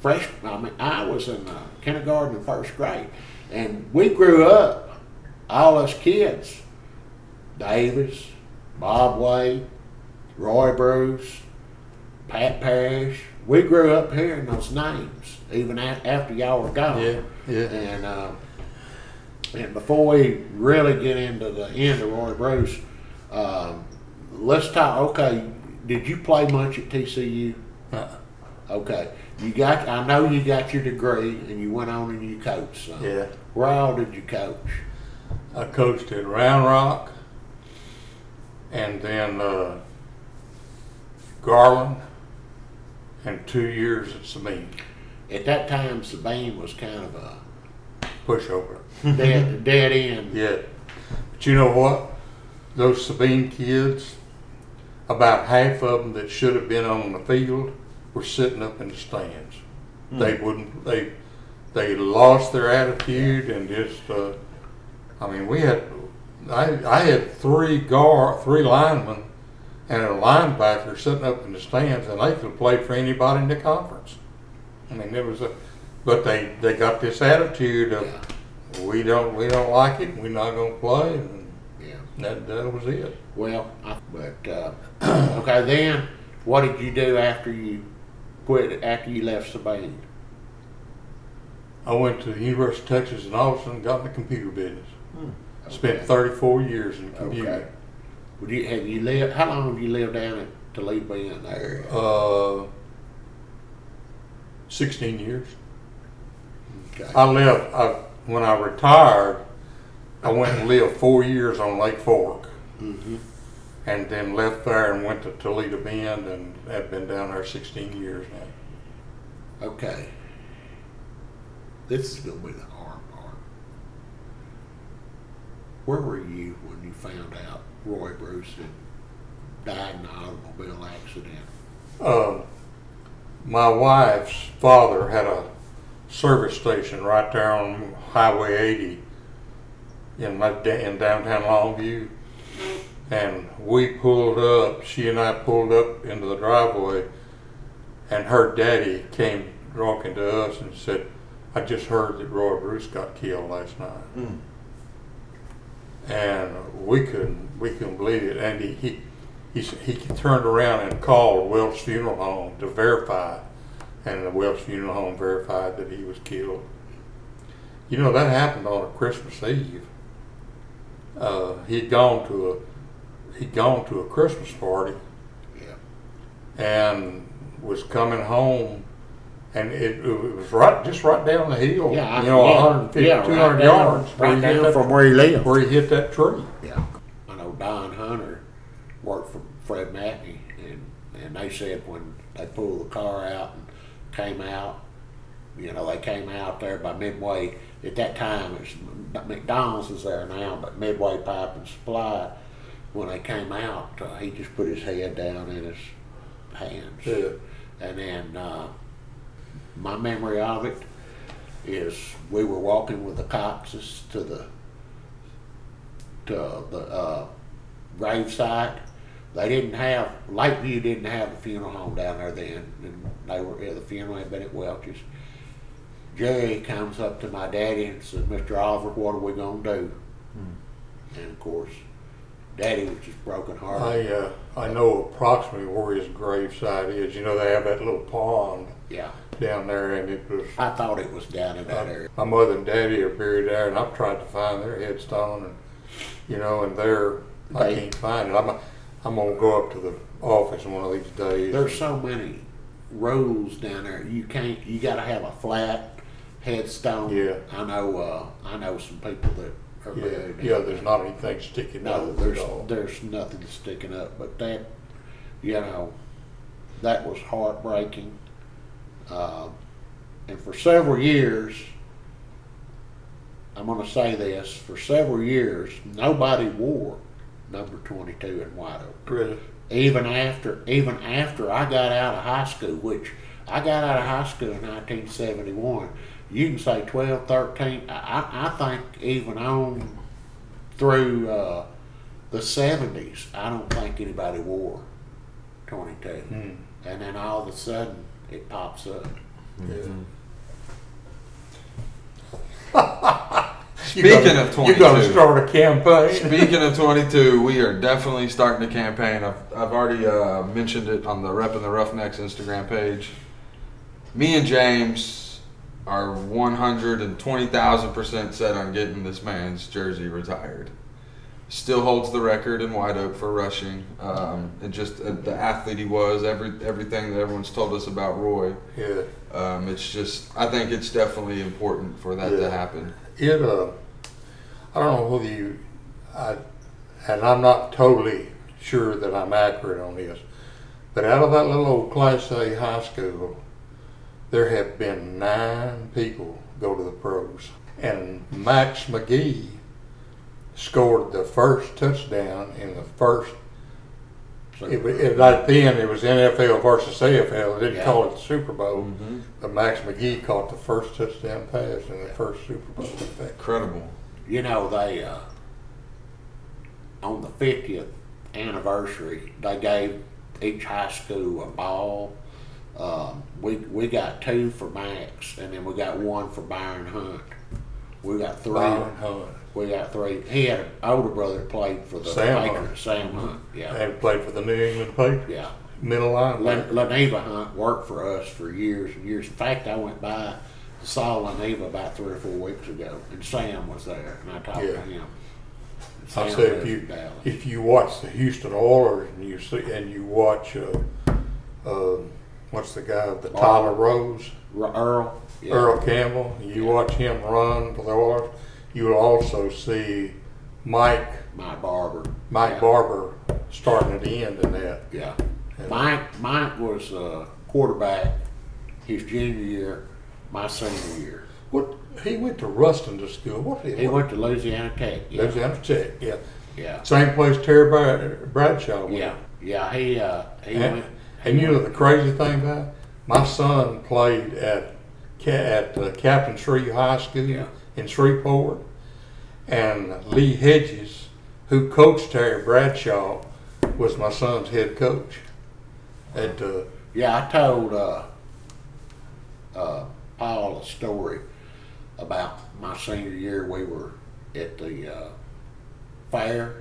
freshman. I mean, I was in uh, kindergarten and first grade, and we grew up. All us kids, Davis, Bob Wade, Roy Bruce, Pat Parrish. We grew up hearing those names even a- after y'all were gone. Yeah, yeah. And uh, and before we really get into the end of Roy Bruce, um, let's talk. Okay, did you play much at TCU? Uh-uh. Okay, you got. I know you got your degree, and you went on and you coached. Some. Yeah. Where did you coach? I coached at Round Rock, and then uh, Garland, and two years at Sabine. At that time, Sabine was kind of a Pushover. dead, dead end. Yeah. But you know what? Those Sabine kids, about half of them that should have been on the field were sitting up in the stands. They wouldn't. They they lost their attitude and just. Uh, I mean, we had. I I had three guard, three linemen, and a linebacker sitting up in the stands, and they could have played for anybody in the conference. I mean, there was a, but they they got this attitude of Yeah. we don't we don't like it. We're not going to play, and Yeah. that that was it. Well, I, but uh, okay. Then, what did you do after you quit? After you left Sabine? I went to the University of Texas in Austin and got in the computer business. Spent Okay. 34 years in computer. Okay. Would you have you lived? How long have you lived down at Toledo in that area? Uh, 16 years. Okay. I left I, when I retired. I went and lived four years on Lake Fork, mm-hmm. and then left there and went to Toledo Bend, and have been down there 16 years now. Okay. This is gonna be the hard part. Where were you when you found out Roy Bruce had died in an automobile accident? Um, my wife's father had a service station right there on Highway 80 in my in downtown Longview, and we pulled up. She and I pulled up into the driveway, and her daddy came walking to us and said, "I just heard that Roy Bruce got killed last night." And we couldn't we couldn't believe it, and he. he he, he turned around and called Welch Funeral Home to verify, and the Welch Funeral Home verified that he was killed. You know that happened on a Christmas Eve. Uh, he'd gone to a he'd gone to a Christmas party Yeah. and was coming home, and it, it was right just right down the hill. Yeah, I- you know, yeah, 150, yeah, right 200 down- yards where Right he hit down that- from where he lived. where he hit that tree. Yeah. I know Don Hunter worked for Fred Matney, and, and they said when they pulled the car out and came out, you know, they came out there by Midway. At that time, it's, McDonald's is there now, but Midway Pipe and Supply, when they came out, uh, he just put his head down in his hands. Yeah. And then uh, my memory of it is we were walking with the Coxes to the to the uh, gravesite. They didn't have Lakeview didn't have a funeral home down there then, and they were yeah, the funeral had been at Welch's. Jerry comes up to my daddy and says, "Mr. Oliver, what are we gonna do?" And of course, Daddy was just broken hearted. I uh, I know approximately where his gravesite is. You know, they have that little pond yeah, down there, and it was. I thought it was down in that area. My mother and daddy are buried there, and I've tried to find their headstone, and you know, and they're I can't find it. I'm I'm gonna go up to the office one of these days. There's so many rows down there. You can't. You got to have a flat headstone. Yeah. I know. Uh, I know some people that are yeah, buried. yeah. there. There's not anything sticking No, out there's there's nothing sticking up, but that, you know, that was heartbreaking. Uh, and for several years, I'm going to say this: for several years, nobody wore number 22 in White Oak. Really? Even after, even after I got out of high school, which I got out of high school in 1971. You can say 12, 13. I, I think even on through uh, the 70s, I don't think anybody wore 22. Hmm. And then all of a sudden, it pops up. Speaking of 22, you're gonna 22. start a campaign. Speaking of 22, we are definitely starting a campaign. I've, I've already uh, mentioned it on the Rep and the Roughnecks Instagram page. Me and James are 120,000% set on getting this man's jersey retired. Still holds the record in White Oak for rushing. Um, and just uh, the athlete he was, every everything that everyone's told us about Roy. Yeah. Um, it's just, I think it's definitely important for that Yeah. to happen. it uh I don't know whether you I and I'm not totally sure that I'm accurate on this, but out of that little old class A high school, there have been nine people go to the pros. And Max McGee scored the first touchdown in the first So, it, wa- it, right then it was NFL versus AFL. They didn't Yeah. call it the Super Bowl. Mhm. But Max McGee caught the first touchdown pass in the first Super Bowl. in fact. Incredible. you know, they, uh, on the 50th anniversary, they gave each high school a ball. Um, we, we got two for Max, and then we got one for Byron Hunt. We got three. Byron Hunt. We got three. He had an older brother that played for the Sam Patriots, Hunt. Sam Hunt. Yeah, And played for the New England Patriots. yeah. Middle linebacker. Leneva Hunt worked for us for years and years. In fact, I went by saw Leneva about three or four weeks ago, and Sam was there, and I talked Yeah. to him. I said if you if you watch the Houston Oilers and you see and you watch uh, uh, what's the guy the Tyler Rose R- Earl, yeah. Earl Campbell you watch him run for the Oilers you will also see Mike Mike Barber, Mike yeah. Barber starting at the end in that Yeah, Yeah. Mike Mike was uh, quarterback his junior year, my senior year. what he went to Ruston to school what did He went to Louisiana Tech. Yeah, Louisiana Tech yeah yeah, same place Terry Brad- Bradshaw went. yeah, yeah. He uh, he And, went. and you know the crazy thing about it? my son played at Ca- at uh, Captain Shreve High School Yeah. In Shreveport, and Lee Hedges, who coached Terry Bradshaw, was my son's head coach. At uh, Yeah, I told uh, uh, Paul a story about my senior year. We were at the uh, fair,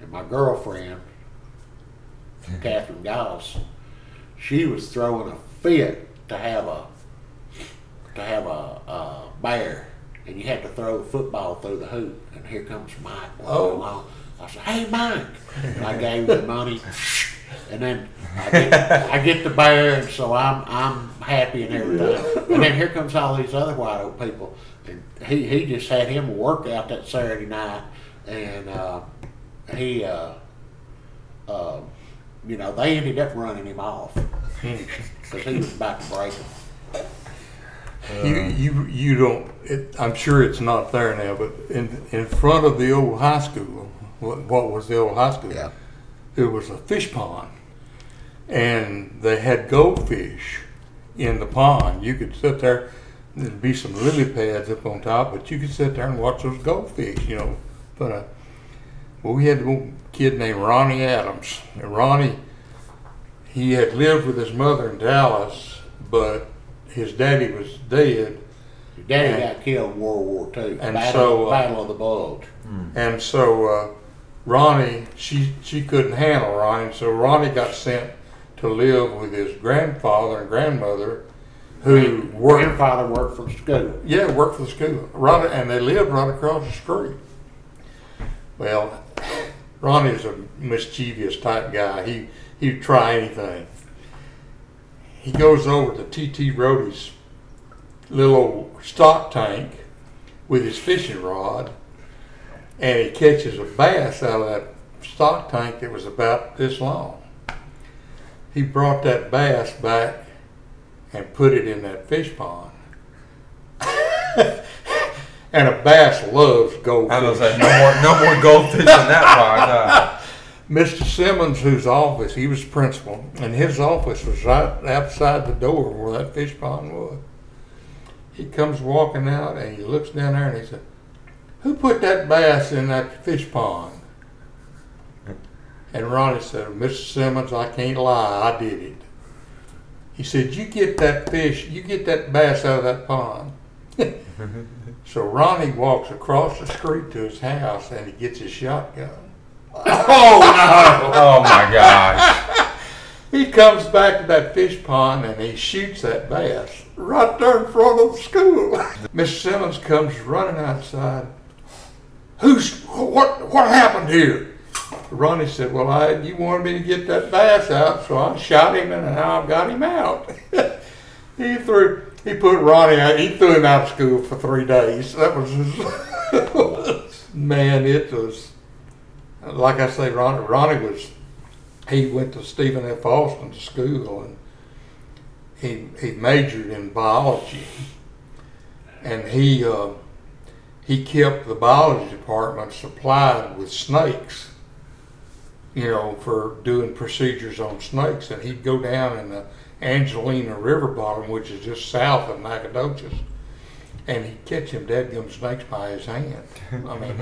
and my girlfriend Catherine Goss, she was throwing a fit to have a to have a, a bear, and you had to throw a football through the hoop. And here comes Mike Oh. along. I said, "Hey, Mike!" And I gave him the money, and then I get, I get the bear, and so I'm I'm happy and everything. And then here comes all these other white oak people, and he he just had him a workout that Saturday night, and uh, he. Uh, uh, you know, they ended up running him off because he was about to break him. You, you, you don't, it, I'm sure it's not there now, but in, in front of the old high school, what, what was the old high school? Yeah. There was a fish pond. And they had goldfish in the pond. You could sit there, there'd be some lily pads up on top, but you could sit there and watch those goldfish, you know. But, uh, well, we had a kid named Ronnie Adams. And Ronnie, he had lived with his mother in Dallas, but his daddy was dead. Your daddy Yeah. got killed in World War II. And Battle, so, uh, Battle of the Bulge. And so uh, Ronnie, she she couldn't handle Ronnie, so Ronnie got sent to live with his grandfather and grandmother, who worked Grandfather worked for the school. yeah worked for the school. Right, and they lived right across the street. Well, Ronnie's a mischievous type guy. He he'd try anything. He goes over to T.T. Rody's little old stock tank with his fishing rod, and he catches a bass out of that stock tank that was about this long. He brought that bass back and put it in that fish pond. and a bass loves goldfish. I was like, no more, no more goldfish in that pond. Huh? Mr. Simmons, whose office, he was principal, and his office was right outside the door where that fish pond was. He comes walking out and he looks down there and he said, Who put that bass in that fish pond? And Ronnie said, Mr. Simmons, I can't lie, I did it. He said, You get that fish, you get that bass out of that pond. so Ronnie walks across the street to his house and he gets his shotgun. Oh no! oh my gosh. He comes back to that fish pond and he shoots that bass right there in front of school. Miss Simmons comes running outside. Who's what? What happened here? Ronnie said, "Well, I you wanted me to get that bass out, so I shot him and now I've got him out." he threw. He put Ronnie out. He threw him out of school for three days. That was his, man. It was like I say. Ronnie, was he went to Stephen F. Austin school and he he majored in biology and he uh, he kept the biology department supplied with snakes you know for doing procedures on snakes and he'd go down in the Angelina River bottom which is just south of Nacogdoches and he'd catch them dadgum snakes by his hand I mean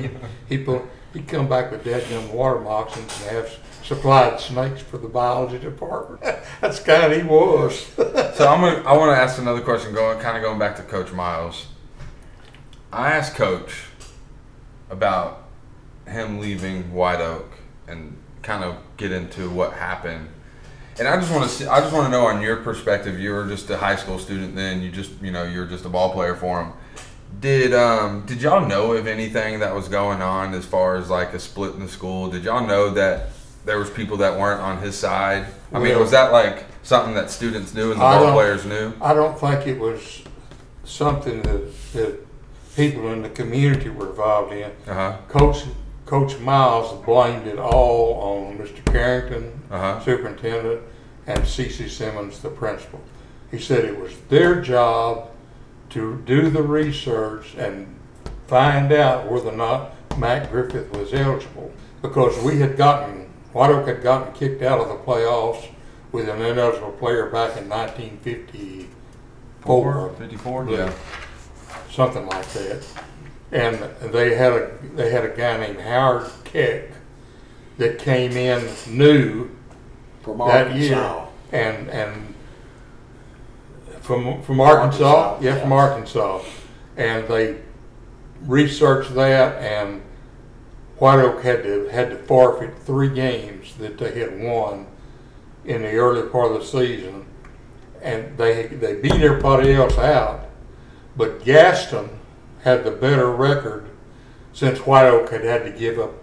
he he put he'd come back with dadgum water moccasins and have supplied snakes for the biology department. That's kind he was. So I'm gonna, I want to ask another question, going kind of going back to Coach Miles. I asked Coach about him leaving White Oak and kind of get into what happened. And I just want to see, I just want to know on your perspective. You were just a high school student then. You just you know you're just a ball player for him. Did um did y'all know of anything that was going on as far as like a split in the school? Did y'all know that there was people that weren't on his side? I mean, Well- was that like something that students knew and the I ball don't- players knew? I don't think it was something that, that people in the community were involved in. Uh huh. Coach Coach Miles blamed it all on Mr. Carrington, Uh-huh. superintendent, and C.C. Simmons, the principal. He said it was their job to do the research and find out whether or not Matt Griffith was eligible because we had gotten White Oak had gotten kicked out of the playoffs with an ineligible player back in 1954 54? Yeah. something like that. And they had a they had a guy named Howard Keck that came in new From that year, Arkansas. and and from from Arkansas, Arkansas, yeah, from. Arkansas, and they researched that, and White Oak had to had to forfeit three games that they had won in the early part of the season, and they they beat everybody else out, but Gaston had the better record since White Oak had had to give up,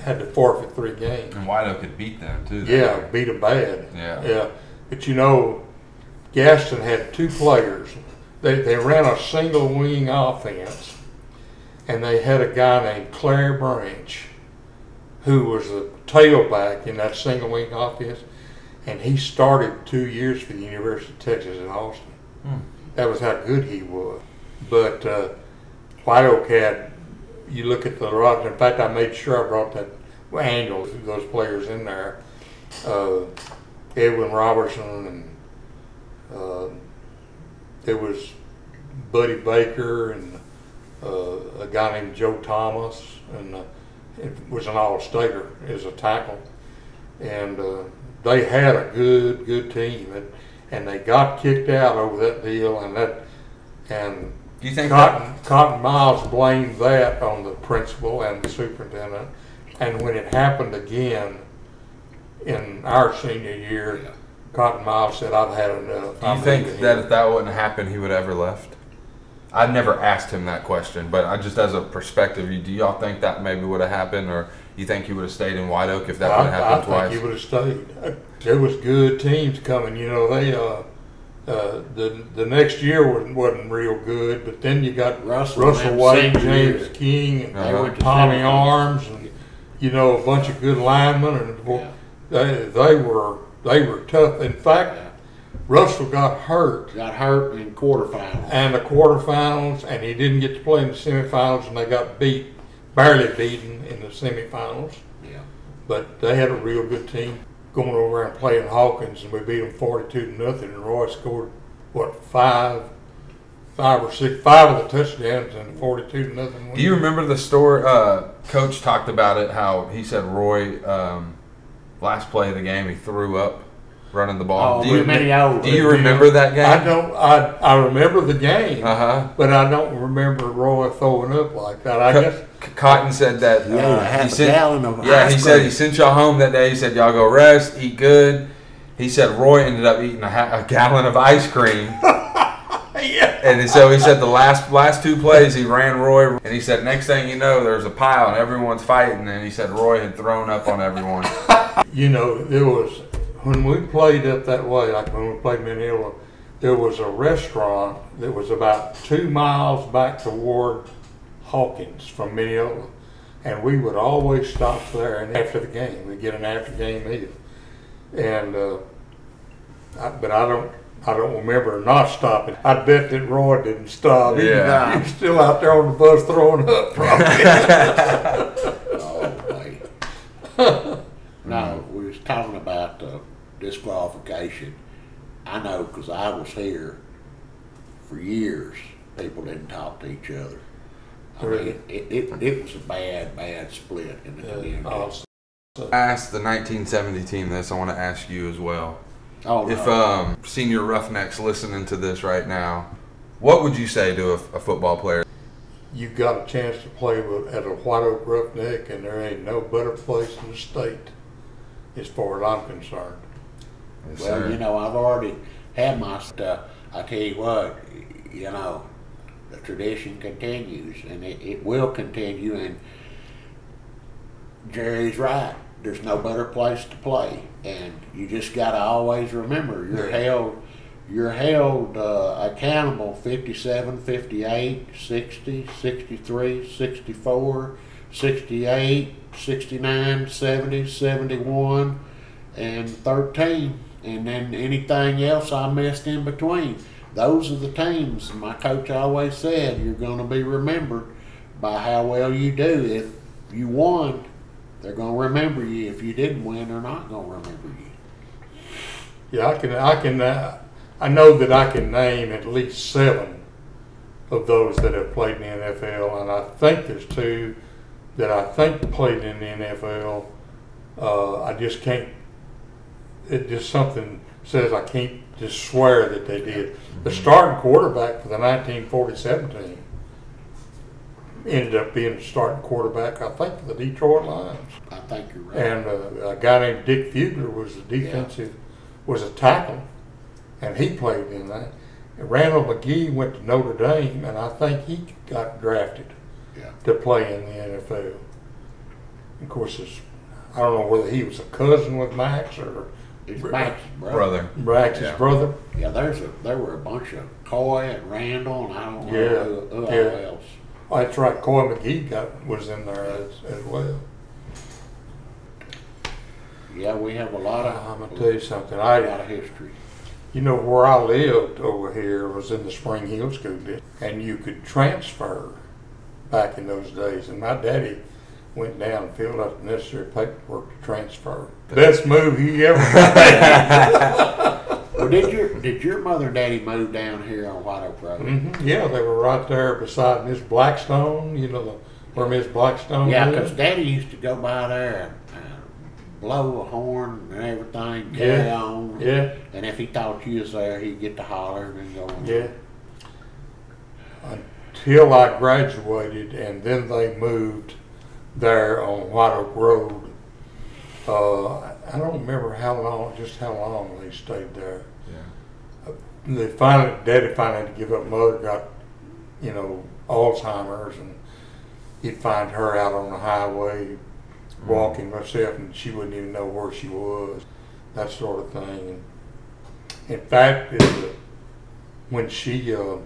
had to forfeit three games. And White Oak could beat them too. Yeah, year. beat them bad. Yeah. Yeah, but you know, Gaston had two players. They they ran a single wing offense, and they had a guy named Claire Branch, who was the tailback in that single wing offense, and he started two years for the University of Texas in Austin. Hmm. That was how good he was. But uh, White Oak had. You look at the roster. In fact, I made sure I brought that annual those players in there. Uh, Edwin Robertson and uh, there was Buddy Baker and uh, a guy named Joe Thomas, and uh, it was an all-stater as a tackle, and uh, they had a good, good team, and, and they got kicked out over that deal, and that, and Do you think that, Cotton, Cotton Miles blamed that on the principal and the superintendent, and when it happened again in our senior year, Cotton Miles said, "I've had enough." do you I'm think leaving that here." if that wouldn't happen, he would ever left? I've never asked him that question, but I just as a perspective, you- do y'all think that maybe would have happened, or you think he would have stayed in White Oak if that would have I, I happened think twice? he would have stayed. There was good teams coming. You know, they uh, uh, the the next year wasn't, wasn't real good, but then you got Russell Russell and White, senior James year. King, and They went to Tommy semifinals. Arms, and you know a bunch of good linemen, and Yeah. they they were they were tough. In fact, Yeah. Russell got hurt Got hurt in quarterfinals. and the quarterfinals, and he didn't get to play in the semifinals, and they got beat, barely beaten in the semifinals. Yeah. But they had a real good team going over and playing Hawkins, and we beat them forty-two to nothing. And Roy scored what five, five or six, five of the touchdowns and forty-two to nothing. Do you remember the story? Uh, Coach talked about it. How he said Roy, um, last play of the game, he threw up running the ball. Oh, do you, with many old- do you remember that game? I don't. I I remember the game, Uh huh. but I don't remember Roy throwing up like that. I guess. Cotton said that. Yeah, uh, half he a said, gallon of Yeah, ice he said he sent y'all home that day. He said y'all go rest, eat good. He said Roy ended up eating a, ha- a gallon of ice cream. Yeah. And so he said the last last two plays he ran Roy, and he said next thing you know there's a pile and everyone's fighting, and he said Roy had thrown up on everyone. You know, there was when we played up that way, like when we played Mineola, there was a restaurant that was about two miles back toward Hawkins from Mineola, and we would always stop there. And after the game, we'd get an after game meal. And uh, I, but I don't. I don't remember not stopping. I bet that Roy didn't stop. Yeah. he was still out there on the bus throwing up. Probably. Oh, boy. no, we was talking about the disqualification. I know because I was here for years. People didn't talk to each other. I mean, Really? it, it, it was a bad, bad split in the community. Uh, I asked the 1970 team this. I want to ask you as well. Oh, If no. um, senior Roughnecks listening to this right now, what would you say to a, a football player? you got a chance to play with, at a White Oak Roughneck, and there ain't no better place in the state, as far as I'm concerned. Yes, Well, sir. you know, I've already had my stuff. I tell you what, you know, the tradition continues and it, it will continue. And Jerry's right. There's no better place to play. And you just got to always remember you're Yeah. held. You're held uh, accountable 57, 58, 60, 63, 64, 68, 69, 70, 71, and 13. And then anything else I missed in between. Those are the teams. My coach always said you're going to be remembered by how well you do. If you won, they're going to remember you. If you didn't win, they're not going to remember you. Yeah, I can, I can, uh, I know that I can name at least seven of those that have played in the NFL, and I think there's two that I think played in the NFL. Uh, I just can't. It just something says I can't just swear that they did. The starting quarterback for the 1947 team ended up being the starting quarterback, I think, for the Detroit Lions. I think you're right. And uh, a guy named Dick Fugler was the defensive was a tackle, and he played in that. And Randall McGee went to Notre Dame, and I think he got drafted Yeah. to play in the NFL. Of course, it's, I don't know whether he was a cousin with Max or He's Max's brother. Brother. Max's Yeah. brother. Yeah, there's a there were a bunch of Coy and Randall and I don't know Yeah, who, who yeah. else. Oh, that's right. Coy McGee got was in there as, as well. Yeah, we have a lot of I'm gonna tell you something. a lot I of history. You know, where I lived over here was in the Spring Hill School District, and you could transfer back in those days. And my daddy went down and filled out the necessary paperwork to transfer. Best move he ever made. Did your did your mother and daddy move down here on White Oak Road? Mhm. Yeah, they were right there beside Miss Blackstone. You know the, where Miss Blackstone Yeah, because daddy used to go by there and, and blow a horn and everything, carry Yeah. on. Yeah, And if he thought you was there, he'd get to holler and go. on. yeah. Until I graduated, and then they moved there on White Oak Road. Uh, I don't remember how long, just how long they stayed there. They finally, Daddy finally had to give up. Mother got, you know, Alzheimer's, and he'd find her out on the highway walking herself, and she wouldn't even know where she was, that sort of thing. And in fact, uh, when she uh,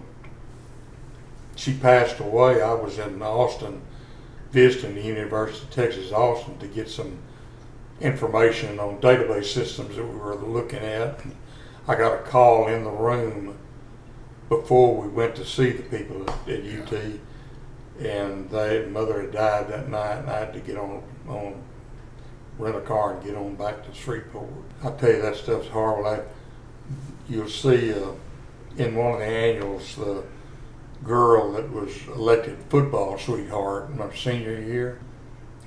she passed away, I was in Austin visiting the University of Texas Austin to get some information on database systems that we were looking at. And I got a call in the room before we went to see the people at, at UT, and they mother had died that night, and I had to get on on rent a car and get on back to Shreveport. I tell you that stuff's horrible. I, you'll see uh, in one of the annuals the girl that was elected football sweetheart in my senior year.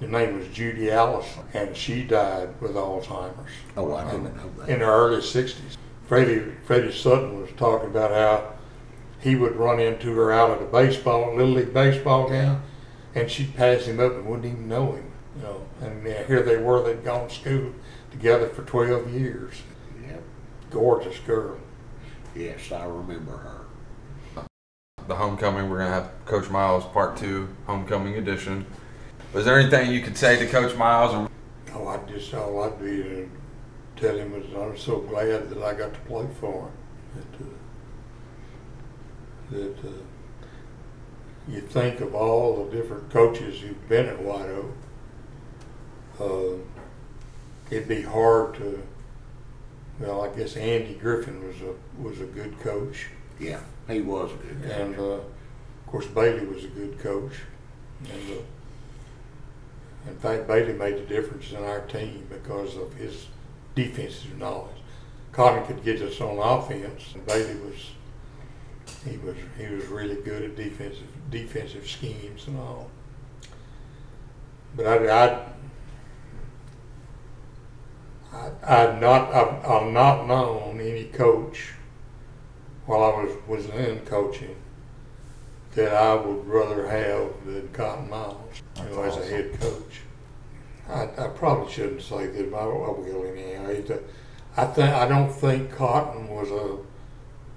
Her name was Judy Allison, and she died with Alzheimer's Oh, I didn't know that. in her early 60s. Freddie, Freddie Sutton was talking about how he would run into her out at a baseball, little league baseball game, and she'd pass him up and wouldn't even know him. You know, and yeah, here they were; they'd gone to school together for 12 years. Yep. Gorgeous girl. Yes, I remember her. The homecoming, we're gonna have Coach Miles Part Two, Homecoming Edition. Was there anything you could say to Coach Miles? Or Oh, I just all I'd be to tell him was I'm so glad that I got to play for him. That, uh, that uh, you think of all the different coaches who've been at White Oak. Uh, it'd be hard to. Well, I guess Andy Griffin was a was a good coach, Yeah, he was a good guy. and uh, of course Bailey was a good coach, and. Uh, in fact, Bailey made the difference in our team because of his defensive knowledge. Cotton could get us on offense, and Bailey was he was he was really good at defensive defensive schemes and all. But I I I I've not I've, I've not known any coach while I was was in coaching that I would rather have than Cotton Miles, you know, as a head coach. I, I probably shouldn't say that, but I, I will anyhow. I think I don't think Cotton was a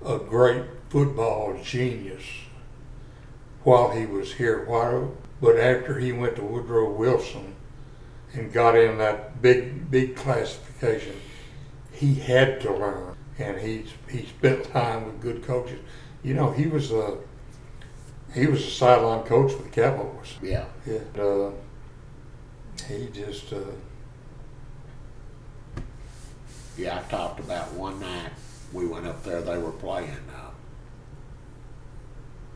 a great football genius while he was here at White Oak, but after he went to Woodrow Wilson and got in that big big classification, he had to learn, and he he spent time with good coaches. You know, he was a he was a sideline coach for the Cowboys. Yeah. Yeah. Uh, he just uh, Yeah, I talked about one night we went up there. They were playing uh,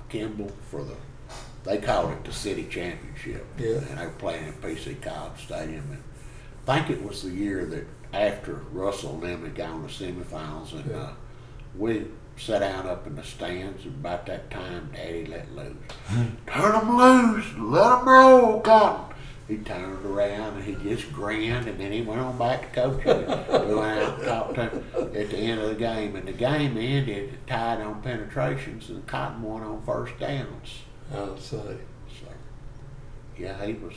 Kimball for the. They called it the city championship. Yeah. And they were playing at PC Cobb Stadium, and I think it was the year that after Russell and them had gone to semifinals, and Yeah. uh, we sat down up in the stands. And about that time, Daddy let loose. Turn them loose, let them roll, Cotton. He turned around and he just grinned, and then he went on back to coaching. we went out and talked to him at the end of the game, and the game ended tied on penetrations, and Cotton won on first downs. I'll say. So, yeah, he was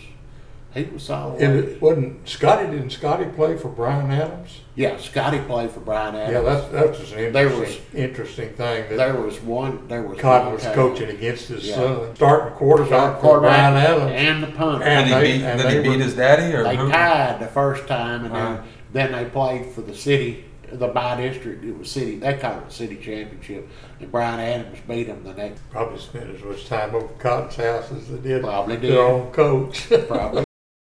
He was solid. If it wasn't Scotty, didn't Scotty play for Bryan Adams? yeah, Scotty played for Bryan Adams. Yeah, that's that's just an There interesting, interesting thing that there was one. There was Cotton was time- coaching against his Yeah. son, starting quarterback Starting for Brian quarterback Adams. and the punter. And Did he they- beat? and Did he they beat were- his daddy or they who? tied the first time, and Uh-huh. then, then they played for the city, the by district. It was city. They called it the city championship, and Bryan Adams beat them the next. Probably spent as much time over at Cotton's house as they did Probably did. their did. own coach. Probably.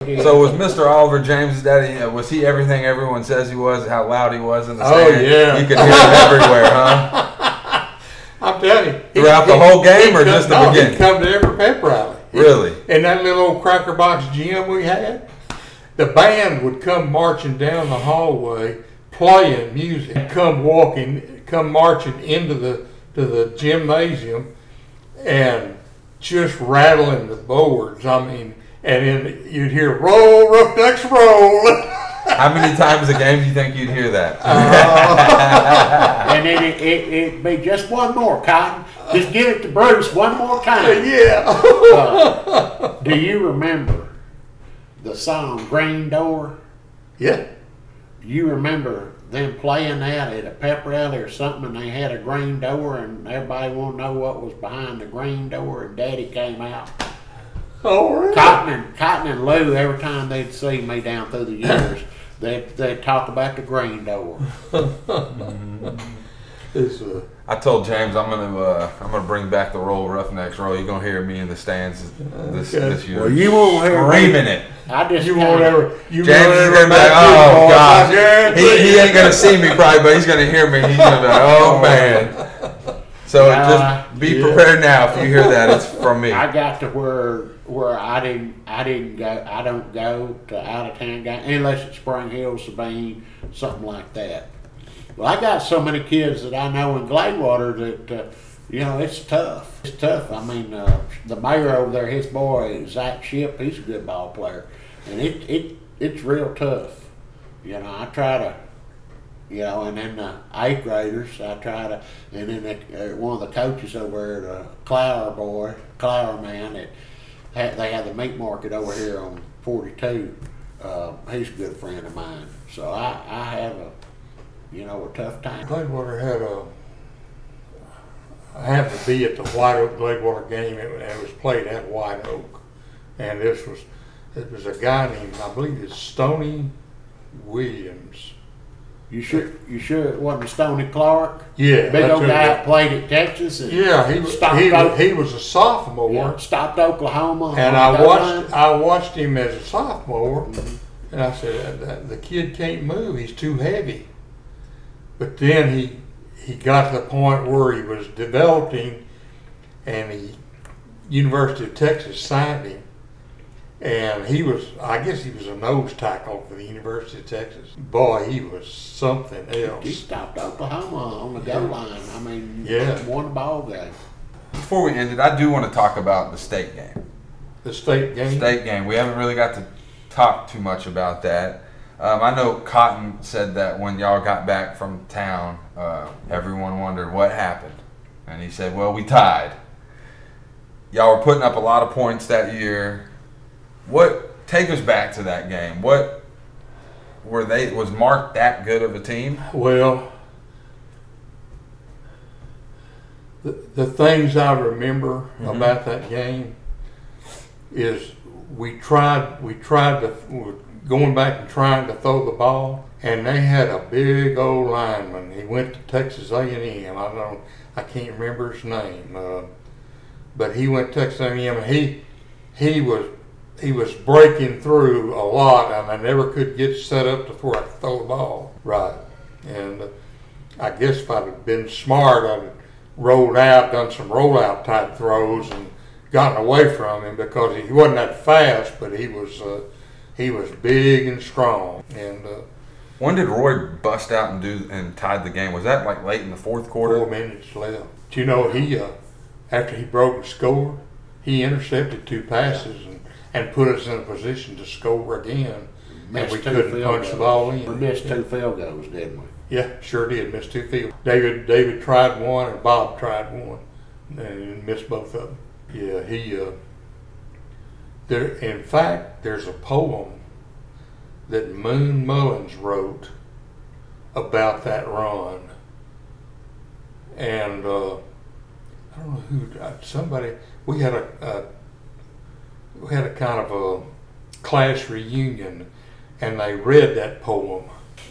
So was Mr. Oliver James' daddy? Uh, was he everything everyone says he was? How loud he was in the Oh, stand? yeah. you could hear him everywhere, huh? I'm telling you. he- Throughout the he- whole game or come- just the no, beginning? He'd come to every pep rally. Really? In that little old cracker box gym we had, the band would come marching down the hallway playing music, come walking, come marching into the to the gymnasium and just rattling the boards. I mean, and then you'd hear roll, roughnecks roll. How many times a game do you think you'd hear that? and then it, it, it'd be just one more, Cotton. Just give it to Bruce one more time. yeah. Uh, do you remember the song Green Door? Yeah. Do you remember them playing that at a pep rally or something and they had a green door and everybody wanted to know what was behind the green door and daddy came out? Oh, really? Cotton and Cotton and Lou, every time they'd see me down through the years, they'd, they'd talk about the green door. It's, uh, I told James I'm gonna uh, I'm gonna bring back the roll Roughnecks roll. You're gonna hear me in the stands this Okay. this year. Well, you won't hear me. screaming it. I just you kinda- won't ever. You James won't is ever gonna be like, oh god, he, he ain't gonna see me probably, but he's gonna hear me. He's gonna be like, oh man. So Nah, just be yeah. prepared now. If you hear that, it's from me. I got to where where I didn't I didn't go I don't go to out of town game unless it's Spring Hill, Sabine, something like that. Well, I got so many kids that I know in Gladewater that uh, you know it's tough. It's tough. I mean, uh, the mayor over there, his boy Zach Ship, he's a good ball player, and it it it's real tough. You know, I try to you know, and then the eighth graders, I try to, and then the, uh, one of the coaches over there, the Clower boy, Clower man, that had, they had the meat market over here on 42. Uh, he's a good friend of mine, so I, I have a, you know, a tough time. Gladewater had a. I happened to be at the White Oak Gladewater game, and it was played at White Oak, and this was it was a guy named I believe it's Stony Williams. You sure, you sure it wasn't Stony Clark? Yeah, Big old guy that played at Texas Yeah, he was he, was, he was a sophomore, yeah, stopped Oklahoma. and I watched line. I watched him as a sophomore, and I said "That- that- the kid can't move; he's too heavy. But then he he got to the point where he was developing, and the University of Texas signed him, and he was I guess he was a nose tackle for the University of Texas. Boy, he was something else. He stopped Oklahoma on the goal line. I mean, Yeah. won the ball game. Before we end it, I do want to talk about the state game. The state game. State game. We haven't really got to talk too much about that. Um, I know Cotton said that when y'all got back from town, uh, everyone wondered what happened, and he said, "Well, we tied." Y'all were putting up a lot of points that year. What take us back to that game? What were they? Was Mart that good of a team? Well, the, the things I remember about that game is we tried we tried to we going back and trying to throw the ball, and they had a big old lineman. He went to Texas A and M. I don't I can't remember his name, uh, but he went to Texas A and M. and He he was he was breaking through a lot, and I never could get set up to where I could throw the ball right. And I guess if I'd have been smart, I'd have rolled out, done some rollout type throws, and gotten away from him because he wasn't that fast, but he was uh, he was big and strong. And uh, When did Roy bust out and do and tied the game? Was that like late in the fourth quarter? four minutes left. Do you know he uh, after he broke the score, he intercepted two passes and, and put us in a position to score again. And Missed we two couldn't field punch the goals. ball in. We missed two field goals, didn't we? Yeah, sure did. Missed two field. David David tried one and Bob tried one, and missed both of them. Yeah, he. Uh, There, in fact, there's a poem that Moon Mullins wrote about that run, and uh, I don't know who uh, somebody we had a, had a kind of a class reunion, and they read that poem,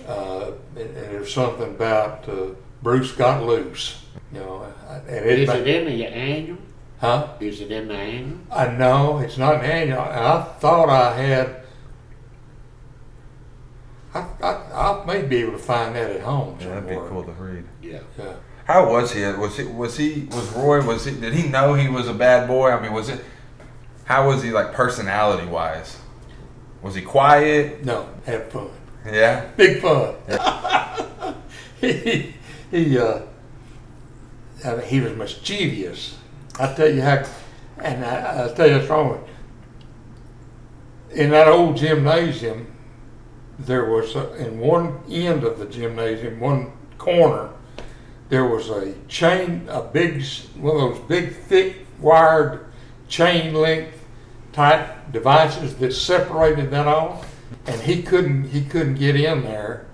uh, and, and it was something about uh, Bruce got loose, you know, and it, Is ma- it in the annual? huh? Is it in the annual? I know it's not an annual, and I thought I had. I, I, I may be able to find that at home Yeah, that'd be cool to read. Yeah. Yeah. How was he? Was he? Was he? Was Roy? Was he? Did he know he was a bad boy? I mean, was it? How was he like personality wise? Was he quiet? No, have fun. Yeah. Big fun. he he uh, I mean, he was mischievous. I tell you how, and I, I'll tell you what's wrong. In that old gymnasium, there was a, in one end of the gymnasium, one corner, there was a chain, a big, one of those big, thick, wired chain link type devices that separated that off, and he couldn't, he couldn't get in there,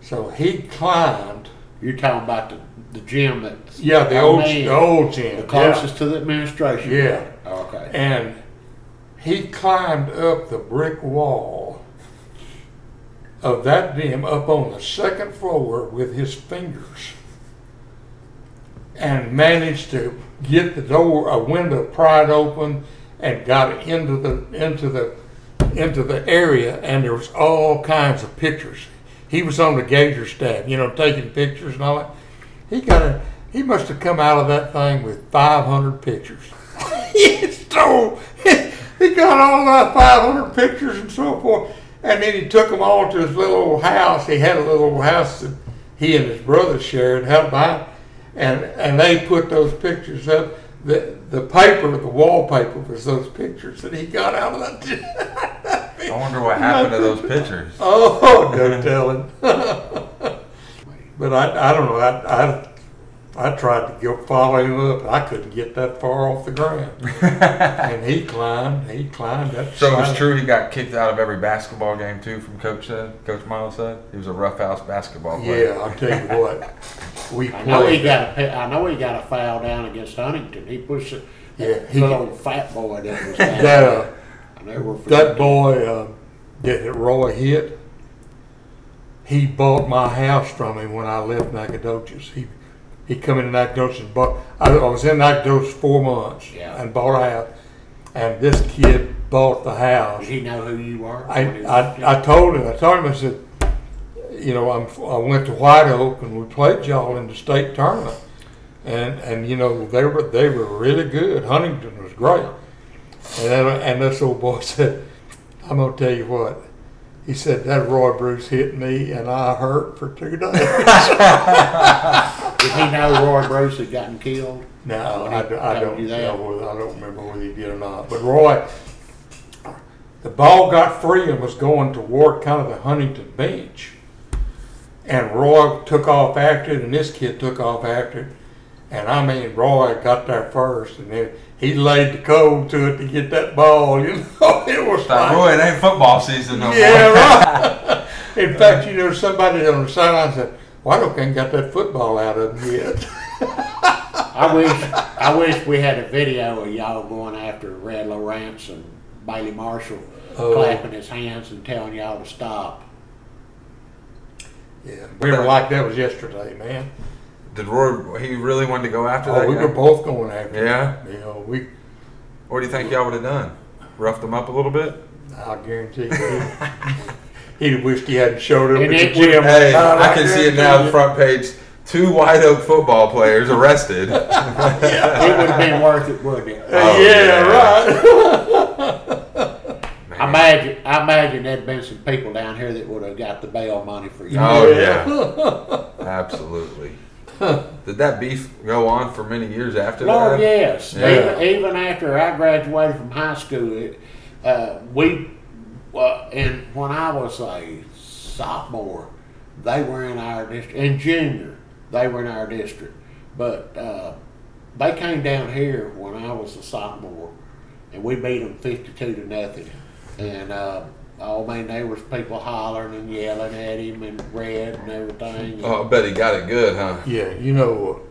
so he climbed. You're talking about the, the gym that's Yeah, the Oh, old, man. the old gym. the yeah. closest to the administration. Yeah. Okay. And he climbed up the brick wall of that gym up on the second floor with his fingers and managed to get the door, a window pried open and got into the, into the, into the area and there was all kinds of pictures. He was on the Gator staff, you know, taking pictures and all that. He got a, he must have come out of that thing with 500 pictures. he stole, he got all that 500 pictures and so forth. And then he took them all to his little old house. He had a little old house that he and his brother shared, held by, and and they put those pictures up. The the paper, the wallpaper was those pictures that he got out of that. I wonder what happened to those pictures. Oh, no telling. but I, I don't know. I, I, I tried to go follow him up. I couldn't get that far off the ground. and he climbed. He climbed up. So it was true he got kicked out of every basketball game too, from Coach said. Coach Miles said he was a roughhouse basketball player. Yeah, I'll tell you what. We I know he played. got a I know he got a foul down against Huntington. He pushed a Yeah, he- little old fat boy that was down. That uh, I never that boy uh, that Roy hit. He bought my house from him when I left Nacogdoches. He he come into Nacogdoches and bought. I, I was in Nacogdoches four months Yeah. and bought a house. And this kid bought the house. Did he know who you were? I, When he was a kid? I, I told him, I told him, I said, you know, I'm, I went to White Oak and we played y'all in the state tournament. And, and, you know, they were, they were really good. Huntington was great. And then, and this old boy said, I'm gonna tell you what. He said, that Roy Bruce hit me and I hurt for two days. Did he know Roy Bruce had gotten killed? No, When I, don't- I told that? know whether, I don't remember whether he did or not. But Roy, the ball got free and was going toward kind of the Huntington bench. And Roy took off after it, and this kid took off after it. And I mean, Roy got there first, and then he laid the code to it to get that ball. You know, it was Like, like, Roy, it ain't football season no yeah, more. Yeah, right. In fact, you know, somebody on the sideline said, "Why don't they got that football out of him yet?" I wish I wish we had a video of y'all going after Red Lawrence and Bailey Marshall Oh. clapping his hands and telling y'all to stop. Yeah, we were like that was yesterday, man. Did Roy? He really wanted to go after Oh, that we guy? were both going after. Yeah? him. You know, we. What do you think y'all would have done? Roughed them up a little bit? I guarantee you, he, he'd wished he hadn't showed up And at it the gym. Hey, I can see it now. The front page. Two White Oak football players arrested. It would have been worth it, wouldn't it? Oh, yeah, yeah. right. I imagine I imagine there'd been some people down here that would have got the bail money for you. Oh yeah, absolutely. Did that beef go on for many years after Lord, that? yes. Yeah. Even, even after I graduated from high school, it, uh, we, uh, and when I was a sophomore, they were in our district, and junior, they were in our district. But uh, they came down here when I was a sophomore, and we beat them fifty-two to nothing. And uh, oh man, there was people hollering and yelling at him and red and everything. Oh, I bet he got it good, huh? Yeah, you know,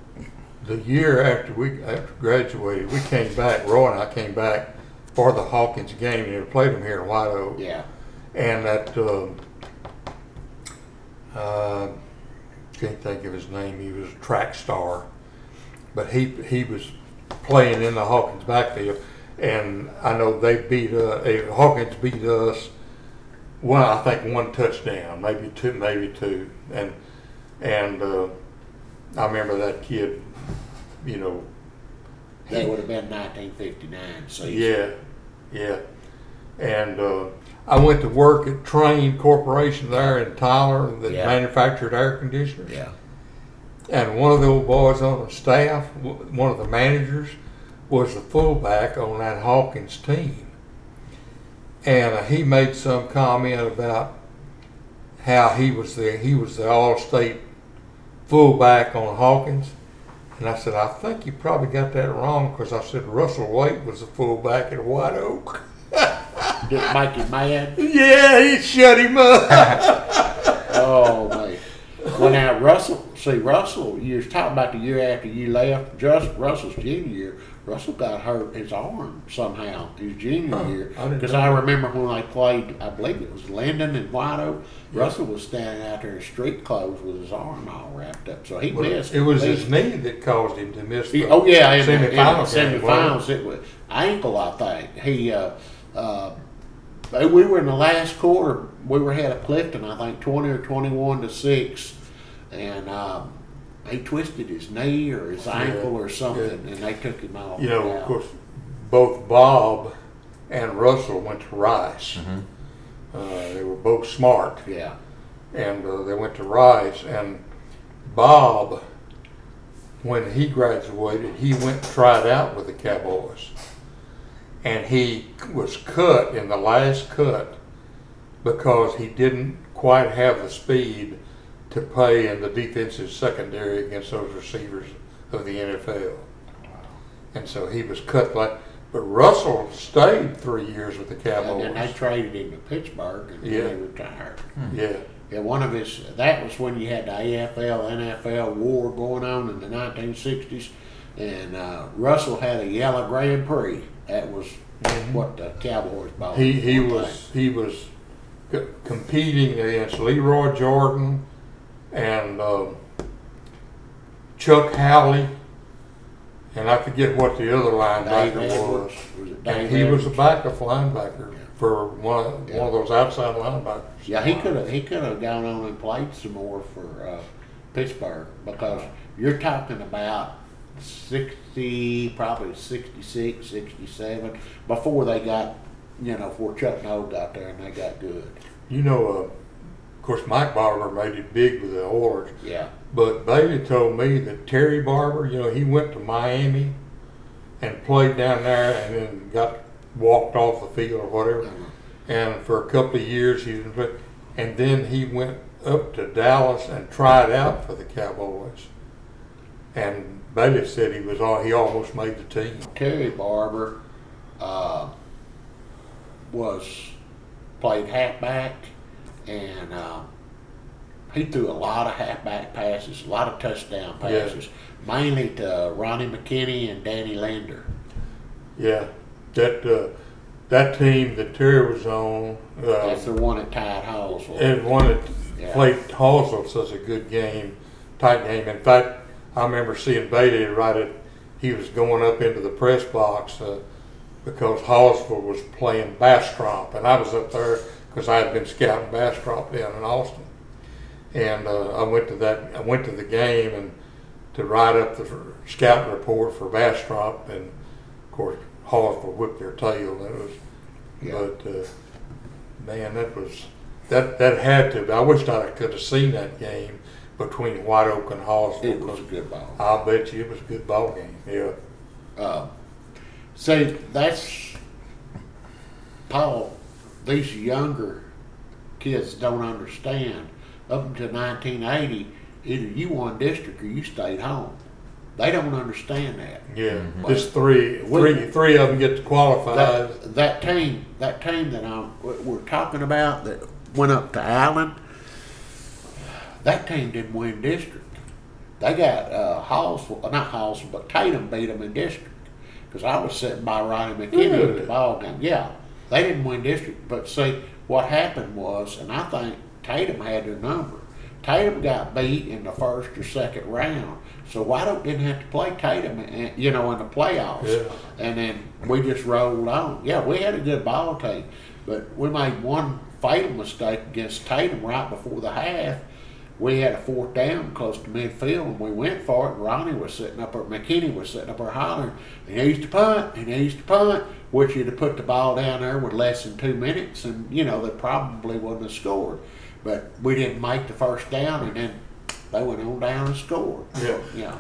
the year after we after graduated, we came back. Roy and I came back for the Hawkins game, we played them here in White Oak. Yeah, And that um, uh, can't think of his name. He was a track star, but he he was playing in the Hawkins backfield, and I know they beat uh, Hawkins beat us. One, I think one touchdown, maybe two, maybe two, and and uh, I remember that kid. You know, that would have been nineteen fifty-nine season. yeah, yeah. And uh, I went to work at Trane Corporation there in Tyler that Yeah. manufactured air conditioners. Yeah. And one of the old boys on the staff, one of the managers, was the fullback on that Hawkins team. And uh, he made some comment about how he was the he was the all-state fullback on Hawkins. And I said, I think you probably got that wrong because I said Russell White was a fullback at White Oak. Did it make you mad? yeah, he shut him up. Oh man. Well now Russell see Russell you was talking about the year after you left, just Russell's junior year, Russell got hurt his arm somehow his junior Huh, year. Because know I remember when I played I believe it was Linden and White Oak, Russell was standing out there in street clothes with his arm all wrapped up. So he Well, missed it was his knee that caused him to miss the He- oh yeah, in, semifinal the, game, in semifinals, it was ankle, I think. He, uh, uh, we were in the last quarter. We were ahead of Clifton, I think, twenty or twenty-one to six, and um, he twisted his knee or his ankle or something, and they took him off. You know, Yeah. of course, both Bob and Russell went to Rice. Uh, they were both smart, Yeah, and uh, they went to Rice. And Bob, when he graduated, he went and tried out with the Cowboys, and he was cut in the last cut because he didn't quite have the speed to play in the defensive secondary against those receivers of the NFL. And so he was cut like, but Russell stayed three years with the Cowboys. and then they traded him to Pittsburgh, and Yeah. then he retired. Yeah, Yeah, one of his that was when you had the AFL NFL war going on in the 1960s, and uh, Russell had a yellow Grand Prix. That was what the Cowboys bought. he he one was he was c- competing against Lee Roy Jordan and um, Chuck Howley, and I forget what the other. Dave linebacker Edwards was. was And he was a Edwards? backup linebacker for one of, one of those outside linebackers. Yeah, he could have he could have gone on and played some more for uh, Pittsburgh because you're talking about 60, probably 66, 67 before they got, you know, before Chuck Noll got there and they got good. You know, uh, course, Mike Barber made it big with the Oilers, Yeah. but Bailey told me that Terry Barber, you know, he went to Miami and played down there and then got walked off the field or whatever. And for a couple of years, he didn't play. And then he went up to Dallas and tried out for the Cowboys. And Bailey said he was all, he almost made the team. Terry Barber uh, was played halfback, and uh, he threw a lot of halfback passes, a lot of touchdown Yeah. passes, mainly to Ronnie McKinney and Danny Lander. Yeah, that uh, that team that Terry was on. Uh, That's the one that tied Hallsville. and one that Yeah. played Hallsville such a good game, tight game. In fact, I remember seeing Bailey right at he was going up into the press box uh, because Hallsville was playing Bastrop, and I was up there because I had been scouting Bastrop down in Austin, and uh, I went to that. I went to the game and to write up the scouting report for Bastrop, and of course Hallsville whipped their tail. And it was, Yeah. but uh, man, that was that that had to. I wish I could have seen that game between White Oak and Hallsville. It was a good ball. I'll bet you it was a good ball game. Yeah. Uh, see, that's Paul. These younger kids don't understand. Up until 1980, either you won district or you stayed home. They don't understand that. Yeah, just three, three, three of them get to qualify. That, that team, that team that I'm, we're talking about that went up to Allen, that team didn't win district. They got uh, Halls, not Halls, but Tatum beat them in district. Because I was sitting by Ronnie McKinney at Really? the ball game. Yeah, they didn't win district. But see, what happened was, and I think Tatum had their number. Tatum got beat in the first or second round. So White didn't have to play Tatum, in- you know, in the playoffs. Yeah. And then we just rolled on. Yeah, we had a good ball team, but we made one fatal mistake against Tatum right before the half. We had a fourth down close to midfield, and we went for it. And Ronnie was sitting up, or McKinney was sitting up there hollering, and "He used to punt. And he used to punt." Which you'd have put the ball down there with less than two minutes, and you know they probably wouldn't have scored. But we didn't make the first down, and then they went on down and scored. Yeah. Yeah.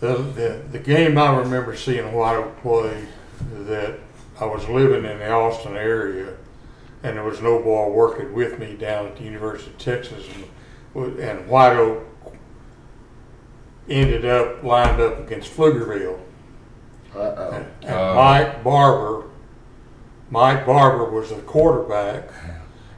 The, the, the game I remember seeing White Oak play that I was living in the Austin area and there was no boy working with me down at the University of Texas and, and White Oak ended up lined up against Pflugerville. Uh oh. And. Mike Barber, Mike Barber was the quarterback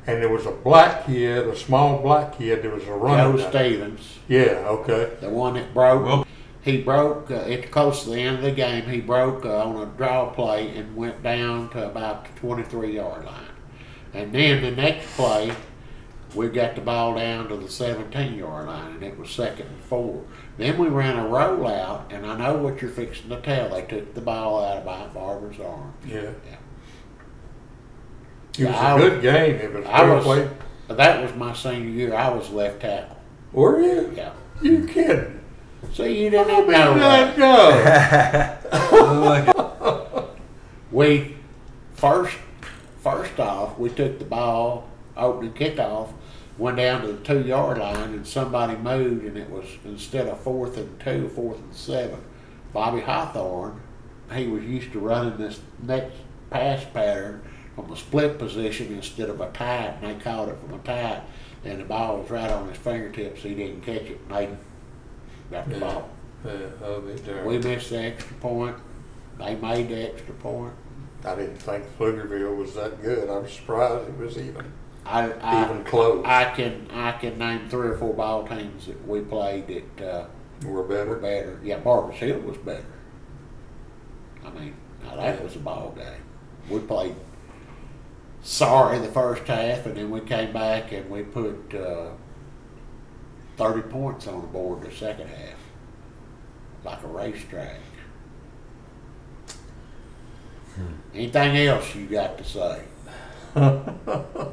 and there was a black kid, a small black kid There was a Joe running back. Stevens. Yeah, okay. the one that broke. Well- he broke uh, at close to the end of the game. He broke uh, on a draw play and went down to about the 23 yard line. And then the next play, we got the ball down to the 17 yard line, and it was second and four. Then we ran a rollout, and I know what you're fixing to tell. They took the ball out of Mike Barber's arm. Yeah. Yeah. It was Yeah, I a good game. It was I was-. That was my senior year. I was left tackle. Were you? Yeah. You kidding? See, you didn't even know that. go? we first first off we took the ball opening kickoff went down to the two yard line and somebody moved and it was instead of fourth and two fourth and seven bobby hawthorne he was used to running this next pass pattern from a split position instead of a tight and they called it from a tight and the ball was right on his fingertips he didn't catch it and they got the Yeah. ball Yeah, I'll be there. we missed the extra point they made the extra point I didn't think Pflugerville was that good. I'm surprised it was even I, I, even close. I can I can name three or four ball teams that we played that uh, We're were better. better. Yeah, Barbers Hill was better. I mean, now that was a ball game. We played sorry the first half, and then we came back and we put uh, thirty points on the board the second half, like a racetrack. Anything else you got to say?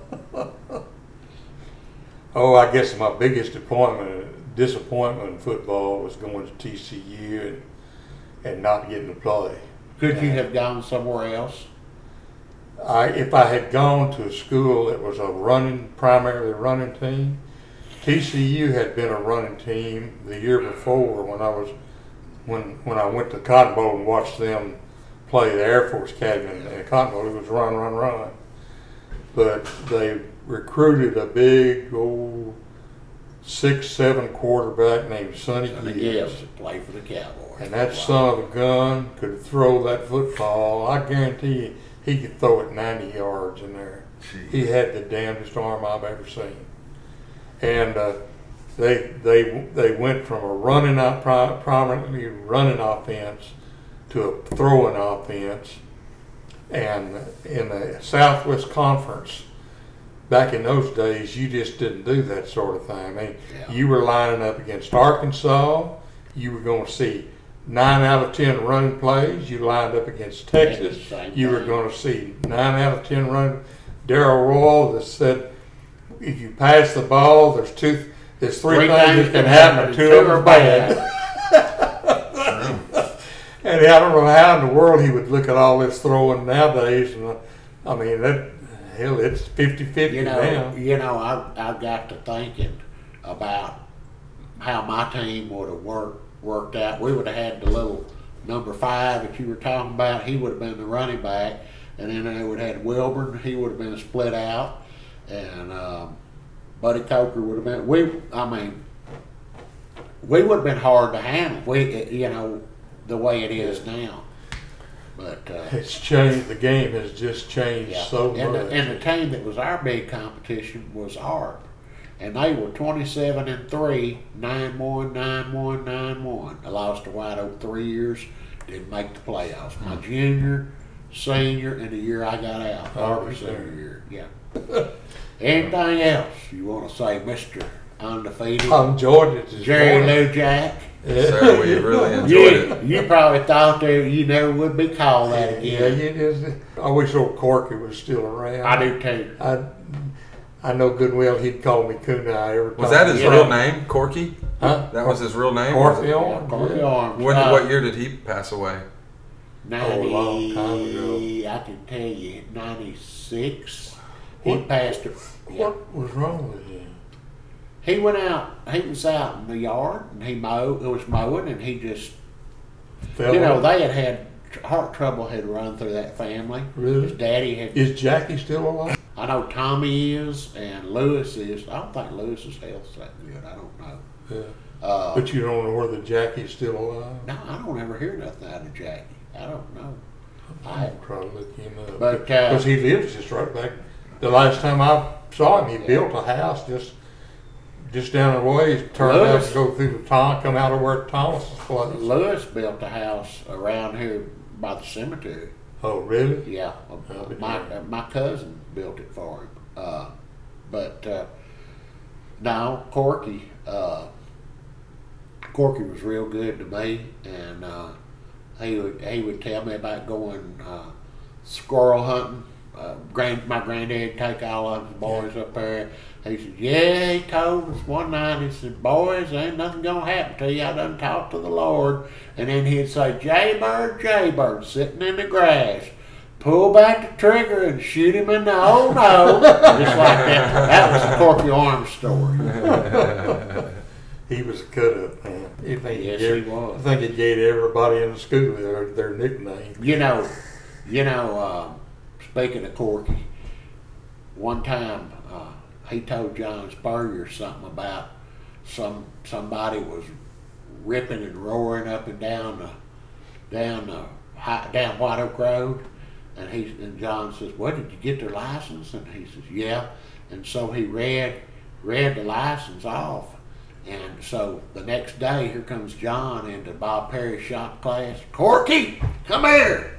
Oh, I guess my biggest disappointment disappointment in football was going to TCU and and not getting to play. Could you have gone somewhere else? I if I had gone to a school that was a running primarily running team, TCU had been a running team the year before when I was when when I went to Cotton Bowl and watched them play the Air Force Academy in Cotton Bowl. It was run, run, run. But they recruited a big old six, seven quarterback named Sonny the Gibbs. Play for the Cowboys. And that son of a gun could throw that football. I guarantee you, he could throw it 90 yards in there. He had the damnedest arm I've ever seen. And uh, they they they went from a running out prominently running offense to a throwing offense. And in the Southwest Conference, back in those days, you just didn't do that sort of thing. I mean, Yeah. you were lining up against Arkansas. You were going to see nine out of ten running plays. You lined up against Texas. You were going to see nine out of ten run. Darrell Royal that said, if you pass the ball, there's two, there's three, things that can happen, and two of them are bad. And I don't know how in the world he would look at all this throwing nowadays. And uh, I mean, that hell, it's 50-50 You know, now. you know, I I got to thinking about how my team would have worked worked out. We would have had the little number five that you were talking about. He would have been the running back, and then they would have had Wilburn. He would have been split out, and um, Buddy Coker would have been. We, I mean, we would have been hard to handle. We, you know, the way it is now. But uh, It's changed. The game has just changed yeah, so and much. the, and the team that was our big competition was ARP, and they were twenty-seven and three, nine one, nine one, nine one. I lost to White Oak three years, didn't make the playoffs. My junior, senior, and the year I got out, Oh, ARP senior year. Yeah. Anything else you want to say, Mister Undefeated? I'm. Just Jerry. Lou Jack. Sir, we really enjoyed You, it. you probably thought that you never would be called that Yeah, again. it is. I wish old Corky was still around. I do too. I, I know good and well he'd call me Kunai every time. Was that his Yeah. real name, Corky? Huh? That was his real name. Corky Yeah, on? Corky Yeah. Arms. When, Uh, what year did he pass away? 90, Oh, a long time ago. I can tell you, 96. He What- passed it. Yeah. What was wrong with him? He went out, he was out in the yard and he mowed, it was mowing and he just, Fell you know, they had had tr- heart trouble had run through that family. Really? His daddy had, Is Jackie still alive? I know Tommy is and Lewis is. I don't think Lewis's health's that good. I don't know. Yeah. Uh, But you don't know whether Jackie's still alive? no, I don't ever hear nothing out of Jackie. I don't know. I, I'm trying to look him up. But, uh, Because he lives just right back. The last time I saw him, he built a house just just down the way. Turned out to go through the Tom, come out of where Thomas's place. Lewis built a house around here by the cemetery. Oh, really? Yeah, my my cousin built it for him. Uh, but uh, now Corky, uh, Corky was real good to me, and uh, he would he would tell me about going uh, squirrel hunting. Uh, grand, my granddad take all of his boys up there. He said, "Yeah," he told us one night. He said, "Boys, ain't nothing gonna happen to you. I done talked to the Lord." And then he'd say, "Jaybird, Jaybird, sitting in the grass." Pull back the trigger and shoot him in the oh no, just like that. That was the Corky Arms story. He was a cut up man. I think Yes, gave, he was. I think he gave everybody in the school their, their nickname. You know, you know. Uh, speaking of Corky, one time he told John Spurrier something about some somebody was ripping and roaring up and down the down the high, down White Oak Road, and he and John says, "What did you get their license?" And he says, "Yeah." And so he read read the license off. And so the next day, here comes John into Bob Perry's shop class. Corky, come here.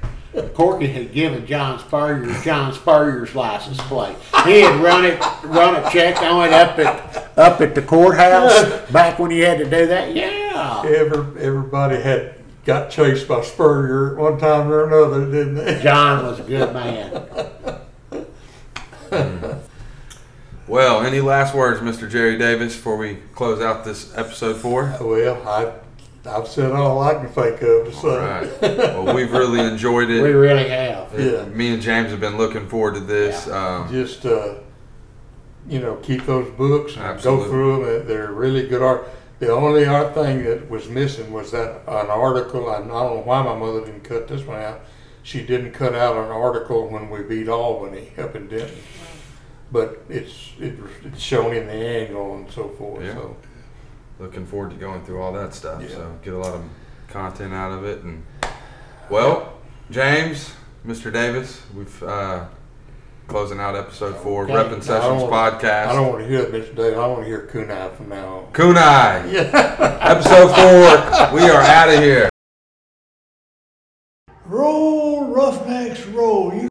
Corky had given John Spurrier John Spurrier's license plate. He had run it, run a check on it up at up at the courthouse back when he had to do that. Yeah, Every, everybody had got chased by Spurrier at one time or another, didn't they? John was a good man. Well, any last words, Mr. Jerry Davis, before we close out this episode four? Well, I, I've said all I can think of to say. All right. Well, we've really enjoyed it. We really have. Yeah. Me and James have been looking forward to this. Um, Just, uh, you know, keep those books and Absolutely. go through them. They're really good art. The only art thing that was missing was that an article. I don't know why my mother didn't cut this one out. She didn't cut out an article when we beat Albany up in Denton. But it's it, it's shown in the angle and so forth. Yeah. So looking forward to going through all that stuff. Yeah. So get a lot of content out of it. And well, James, Mr. Davis, we've uh, closing out episode four, Okay. Reppin' Sessions I podcast. I don't want to hear Mr. Davis. I want to hear Kunai from now on. Kunai, Yeah. episode four. We are out of here. Roll, Roughnecks, roll. You